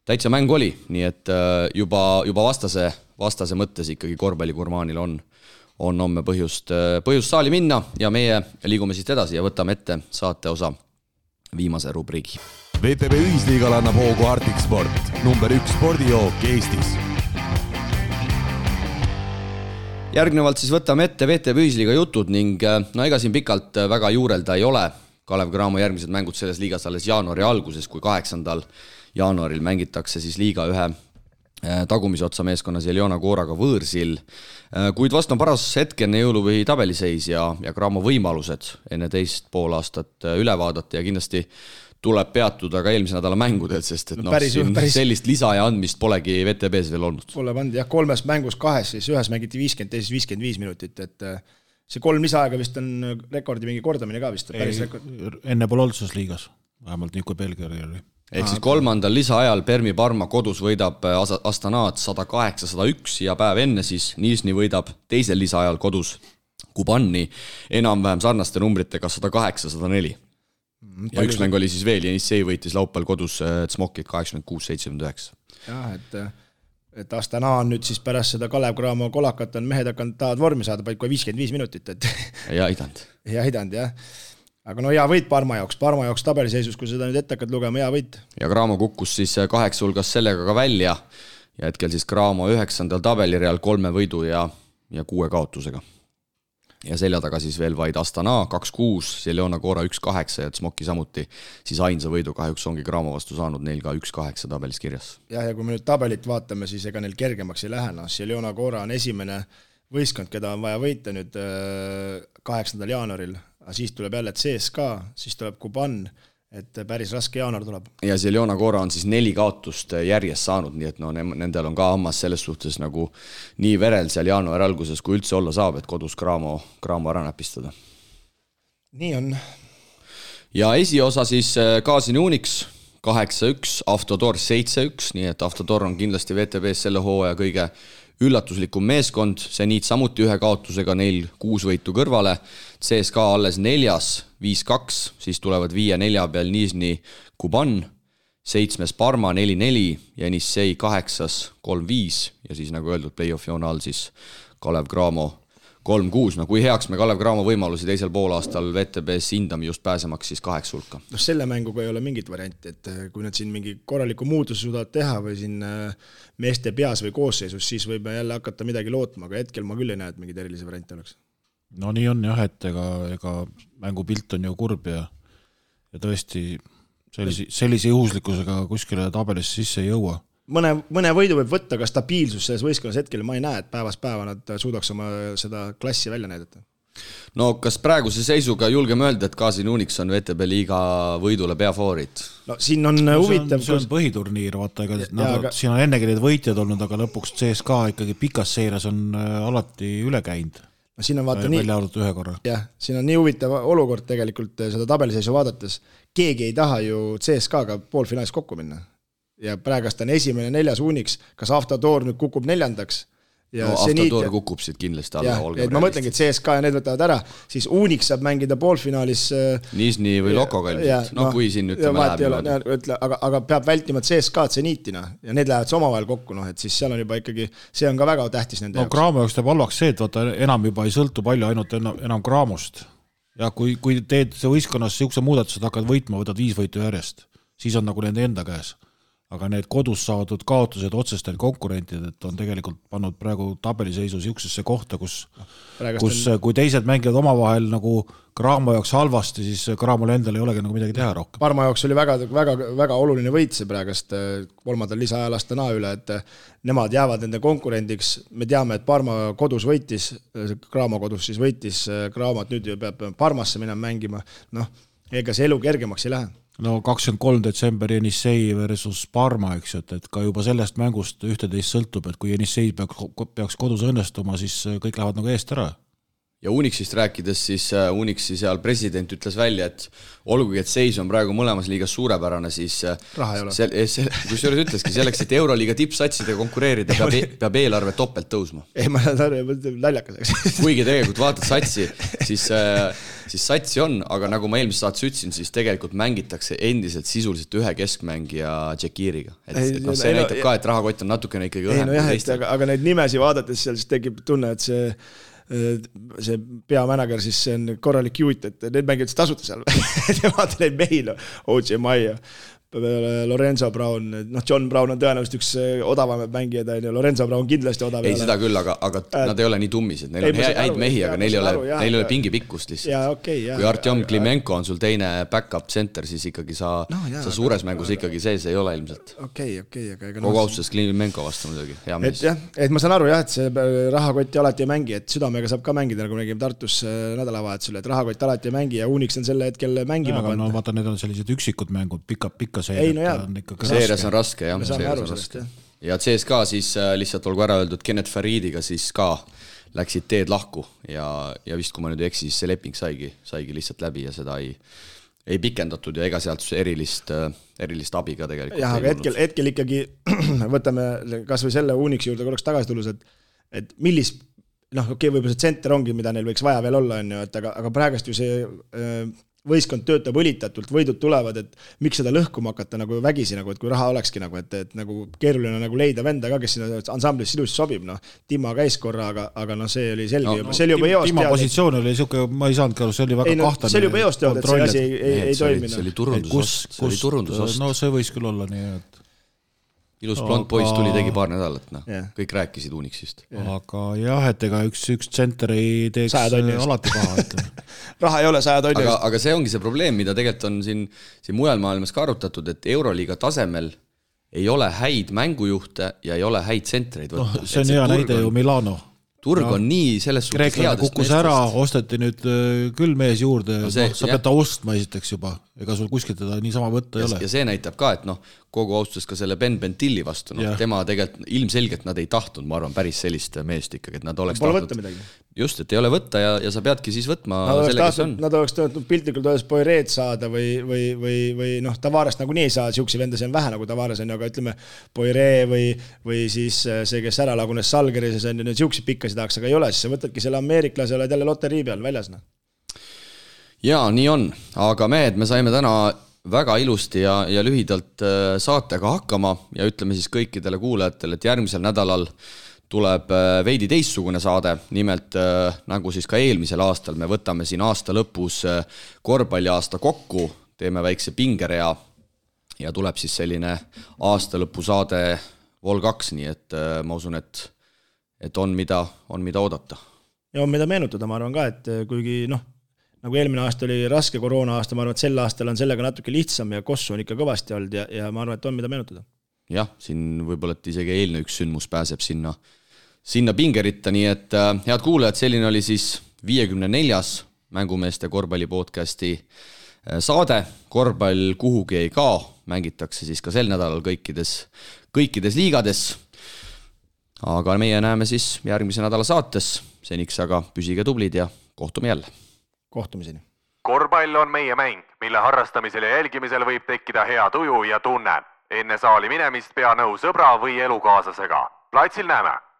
täitsa mäng oli, nii et äh, juba, juba vastase, vastase mõttes ikkagi korvpalligurmaanil on, on homme põhjust, äh, põhjust saali minna ja meie liigume siit edasi ja võtame ette saate osa viimase rubriigi. VTB Ühisliigale annab hoogu Arctic Sport, number üks spordijook Eestis järgnevalt siis võtame ette VTB Ühisliiga jutud ning äh, no ega siin pikalt väga juurelda ei ole, Kalev Cramo järgmised mängud selles liigas alles jaanuari alguses, kui kaheksandal jaanuaril mängitakse siis liiga ühe äh, tagumise otsa meeskonnas Eljona Kooraga võõrsil. Äh, kuid vastu on paras hetk enne jõulupühi tabeliseis ja, ja Cramo võimalused enne teist poolaastat äh, üle vaadata ja kindlasti tuleb peatuda ka eelmise nädala mängudel, sest et noh, siin päris... sellist lisa ja andmist polegi VTB-s veel olnud. Pole pandud jah, kolmes mängus kahes, siis ühes mängiti viiskümmend, teises viiskümmend viis minutit, et see kolm lisaaega vist on rekordi mingi kordamine ka vist, enne pole olnud selles liigas, vähemalt niisugune Belgia oli. Ehk siis kolmandal lisaajal Permi Parma kodus võidab äh, Astanat sada kaheksa, sada üks ja päev enne siis Nižni võidab teisel lisaajal kodus Kubani enam-vähem sarnaste numbritega sada kaheksa, sada neli. Mm, ja üks mäng oli siis veel, Jenissei võitis laupäeval kodus Tsmokit äh, kaheksakümmend kuus, seitsekümmend üheksa. jah, et äh, et Astana on nüüd siis pärast seda Kalev Cramo kolakat on mehed hakanud, tahavad vormi saada, paika viiskümmend viis minutit, et ei aidanud. ei aidanud jah. Aga no hea võit Parma jaoks, Parma jaoks tabeliseisus, kui seda nüüd ette hakkad lugema, hea võit. ja Cramo kukkus siis kaheksa hulgast sellega ka välja. Ja hetkel siis Cramo üheksandal tabelireal kolme võidu ja, ja kuue kaotusega. Ja selja taga siis veel vaid Astana kaks kuus, Seljona Cora üks kaheksa ja Tsmoki samuti. Siis ainsa võidu kahjuks ongi Cramo vastu saanud, neil ka üks kaheksa tabelis kirjas. jah, ja kui me nüüd tabelit vaatame, siis ega neil kergemaks ei lähe, noh, Seljona Cora on esimene võistkond, keda on vaja võita nüüd äh, kaheksandal jaanuaril, aga siis tuleb jälle CSKA, siis tuleb Kuban, et päris raske jaanuar tuleb. ja Zeljona Cora on siis neli kaotust järjest saanud, nii et no nendel on ka hammas selles suhtes nagu nii verel seal jaanuari alguses, kui üldse olla saab, et kodus Cramo, Cramo ära näpistada. nii on. ja esiosa siis äh, Kaasin Unix kaheksa-üks, Avtodor seitse-üks, nii et Avtodor on kindlasti WTB-s selle hooaja kõige üllatuslikum meeskond, seniit samuti ühe kaotusega, neil kuus võitu kõrvale. CSKA alles neljas, viis-kaks, siis tulevad viie-nelja peal Nižni Kuban, seitsmes Parma neli-neli, Jenissei kaheksas kolm-viis ja siis nagu öeldud, play-off'i joone all siis Kalev Cramo kolm-kuus, no kui heaks me Kalev Cramo võimalusi teisel poolaastal VTB-s hindame just pääsemaks siis kaheksa hulka? noh, selle mänguga ei ole mingit varianti, et äh, kui nad siin mingi korraliku muutuse suudavad teha või siin äh, meeste peas või koosseisus, siis võime jälle hakata midagi lootma, aga hetkel ma küll ei näe, et mingeid erilisi variante oleks. no nii on jah, et ega, ega mängupilt on ju kurb ja, ja tõesti sellise, sellise juhuslikkusega kuskile tabelisse sisse ei jõua mõne, mõne võidu võib võtta, aga stabiilsus selles võistkonnas hetkel ma ei näe, et päevast päeva nad suudaks oma seda klassi välja näidata. no kas praeguse seisuga julgeme öelda, et Gazin Unix on VTB liiga võidule peafavoriit? no siin on no, huvitav. see on, see on põhiturniir, vaata, ega nad, aga... siin on ennegi neid võitjaid olnud, aga lõpuks CSKA ikkagi pikas seires on äh, alati üle käinud no siin on vaata nii. välja arvatud ühe korra. jah, siin on nii huvitav olukord tegelikult äh, seda tabeliseisu vaadates. keegi ei taha ju CSKA-ga poolfinaalis kokku minna ja praegast on esimene neljas uuniks, kas Avtotoor nüüd kukub neljandaks? no Avtotoor kukub siit kindlasti alla. et ma mõtlengi, et CSKA ja need võtavad ära, siis Unix saab mängida poolfinaalis. Äh, Nižni või Lokoga ilmselt, no kui siin ütleme läheb niimoodi. ütle, aga, aga peab vältima CSKA-d seniitina ja need lähevad siis omavahel kokku, noh et siis seal on juba ikkagi, see on ka väga tähtis nende no, jaoks. no Graamo jaoks teeb halvaks see, et vaata enam juba ei sõltu palju ainult enam, enam Graamost. ja kui, kui teed võistkonnas niisuguse muudatuse, et hakkad võitma, võtad viis võitu järjest, siis on nagu nende enda käes aga need kodus saadud kaotused otsestel konkurentidelt on tegelikult pannud praegu tabeliseisu niisugusesse kohta, kus Praegast kus kui teised mängivad omavahel nagu Cramo jaoks halvasti, siis Cramol endal ei olegi nagu midagi teha rohkem. Parma jaoks oli väga, väga, väga oluline võit see praegust äh, kolmandal lisaajal Astana üle, et äh, nemad jäävad nende konkurendiks, me teame, et Parma kodus võitis, Cramo kodus siis võitis Cramot, nüüd ju peab Parmasse minema mängima, noh, ega see elu kergemaks ei lähe no kakskümmend kolm detsember Jenissei versus Parma, eks ju, et, et ka juba sellest mängust ühte-teist sõltub, et kui Jenissei peaks, peaks kodus õnnestuma, siis kõik lähevad nagu eest ära ja Unixist rääkides, siis äh, Unixi seal president ütles välja, et olgugi, et seis on praegu mõlemas liigas suurepärane, siis äh, raha ei ole. seal, kusjuures ütleski, selleks, et Euroliiga tippsatsidega konkureerida, peab, e-, peab eelarve topelt tõusma. ei, ma saan aru, naljakas, eks. kuigi tegelikult vaatad satsi, siis, äh, siis satsi on, aga nagu ma eelmises saates ütlesin, siis tegelikult mängitakse endiselt sisuliselt ühe keskmängija Tšekiriga. et, et noh, see ei, näitab no, ka, et rahakott on natukene ikkagi õhem no, kui teistel. aga, aga neid nimesid vaadates seal siis tekib tunne, et see see peamänedžer siis see on korralik juut, et need mängivad siis tasuta seal Nemad neid mehi, OJ Maia Lorenzo Brown, noh, John Brown on tõenäoliselt üks eh, odavamaid mängijaid, on ju, Lorenzo Brown kindlasti odav ei, seda küll, aga, aga äh, nad ei ole nii tummised, neil ei, on häid, häid mehi, aga neil ei ole, neil ei ole pingipikkust lihtsalt. Okay, kui Artjom Klimenko on sul teine back-up center, siis ikkagi sa no,, sa suures aga, mängus aga, ikkagi sees ei ole ilmselt. okei, okei, aga ega kogu austuses Klimenko vastu muidugi, hea mees. et jah, et ma saan aru jah, et see rahakotti alati ei mängi, et südamega saab ka mängida, nagu nägime Tartus äh, nädalavahetusel, et rahakott alati ei mängi ja Unix on sel hetkel mängima pannud. no vaata, need on sellised üksikud mängud, pika, pika seeriat ikkagi seerias on raske. jah, seerias on raske. ja CSKA siis äh, lihtsalt olgu ära öeldud, Kennet Faridiga siis ka läksid teed lahku ja, ja vist, kui ma nüüd ei eksi, siis see leping saigi, saigi lihtsalt läbi ja seda ei, ei pikendatud ja ega sealt erilist, äh, erilist abi ka tegelikult jah, aga hetkel, hetkel ikkagi võtame kas või selle Unixi juurde korraks tagasi tulles, et et millist noh, okei okay,, võib-olla see tsenter ongi, mida neil võiks vaja veel olla, on ju, et aga, aga praegust ju see äh, võistkond töötab õlitatult, võidud tulevad, et miks seda lõhkuma hakata nagu vägisi nagu, et kui raha olekski nagu, et, et nagu keeruline nagu leida venda ka, kes sinna ansamblisse ilusti sobib, noh. Timo käis korra, aga, aga noh, see oli selge no, juba, see oli juba eos teada. Timo positsioon oli niisugune, ma ei saanudki aru, see oli väga ei, no, kahtlane. see oli juba eos teada, et see asi ei, ei, ei toiminud. see oli turundusost, see oli turundusost. no see võis küll olla nii, et ilus blond poiss tuli, tegi paar nädalat, noh yeah., kõik rääkisid Unixist yeah.. aga jah, et ega üks, üks tsenter ei teeks alati paha, et raha ei ole saja tonni eest. aga see ongi see probleem, mida tegelikult on siin, siin mujal maailmas ka arutatud, et Euroliiga tasemel ei ole häid mängujuhte ja ei ole häid tsentreid võtta no,. see on hea näide ju Milano turg no, on nii selles suhtes headest kukkus meestest. ära, osteti nüüd äh, küll mees juurde no, see, no, sa jah. pead ta ostma esiteks juba, ega sul kuskilt teda niisama võtta ja, ei ole. ja see näitab ka, et noh, kogu austus ka selle Ben Bentilli vastu, noh tema tegelikult ilmselgelt nad ei tahtnud, ma arvan, päris sellist meest ikkagi, et nad oleks Pole tahtnud, just, et ei ole võtta ja, ja sa peadki siis võtma nad kes on. Nad oleks tahtnud piltlikult öeldes Poireed saada või, või, või, või noh, Tavarest nagunii ei saa, siukseid vendasid on vähe nagu Tavares on ju, aga ütleme, Poiree või, või siis äh, see, kes ära lagunes Salgerises on ju, neid siukseid pikkasid tahaks, aga ei ole, siis sa võtadki selle ameeriklase, oled jälle loterii peal väljas, noh. jaa, nii on, aga mehed, me saime täna väga ilusti ja, ja lühidalt äh, saatega hakkama ja ütleme siis kõikidele kuulajatele, et järgmisel nädalal tuleb veidi teistsugune saade, nimelt nagu siis ka eelmisel aastal, me võtame siin aasta lõpus korvpalliaasta kokku, teeme väikse pingerea ja tuleb siis selline aastalõpusaade Vol2, nii et ma usun, et, et on, mida, on, mida oodata. ja on, mida meenutada, ma arvan ka, et kuigi noh, nagu eelmine aasta oli raske koroona aasta, ma arvan, et sel aastal on sellega natuke lihtsam ja kossu on ikka kõvasti olnud ja, ja ma arvan, et on, mida meenutada. jah, siin võib-olla, et isegi eilne üks sündmus pääseb sinna, sinna pingeritta, nii et äh, head kuulajad, selline oli siis viiekümne neljas mängumeeste korvpalli podcasti äh, saade, korvpall kuhugi ei kao, mängitakse siis ka sel nädalal kõikides, kõikides liigades. aga meie näeme siis järgmise nädala saates, seniks aga püsige tublid ja kohtume jälle kohtumiseni! korvpall on meie mäng, mille harrastamisel ja jälgimisel võib tekkida hea tuju ja tunne. enne saali minemist pea nõu sõbra või elukaaslasega. platsil näeme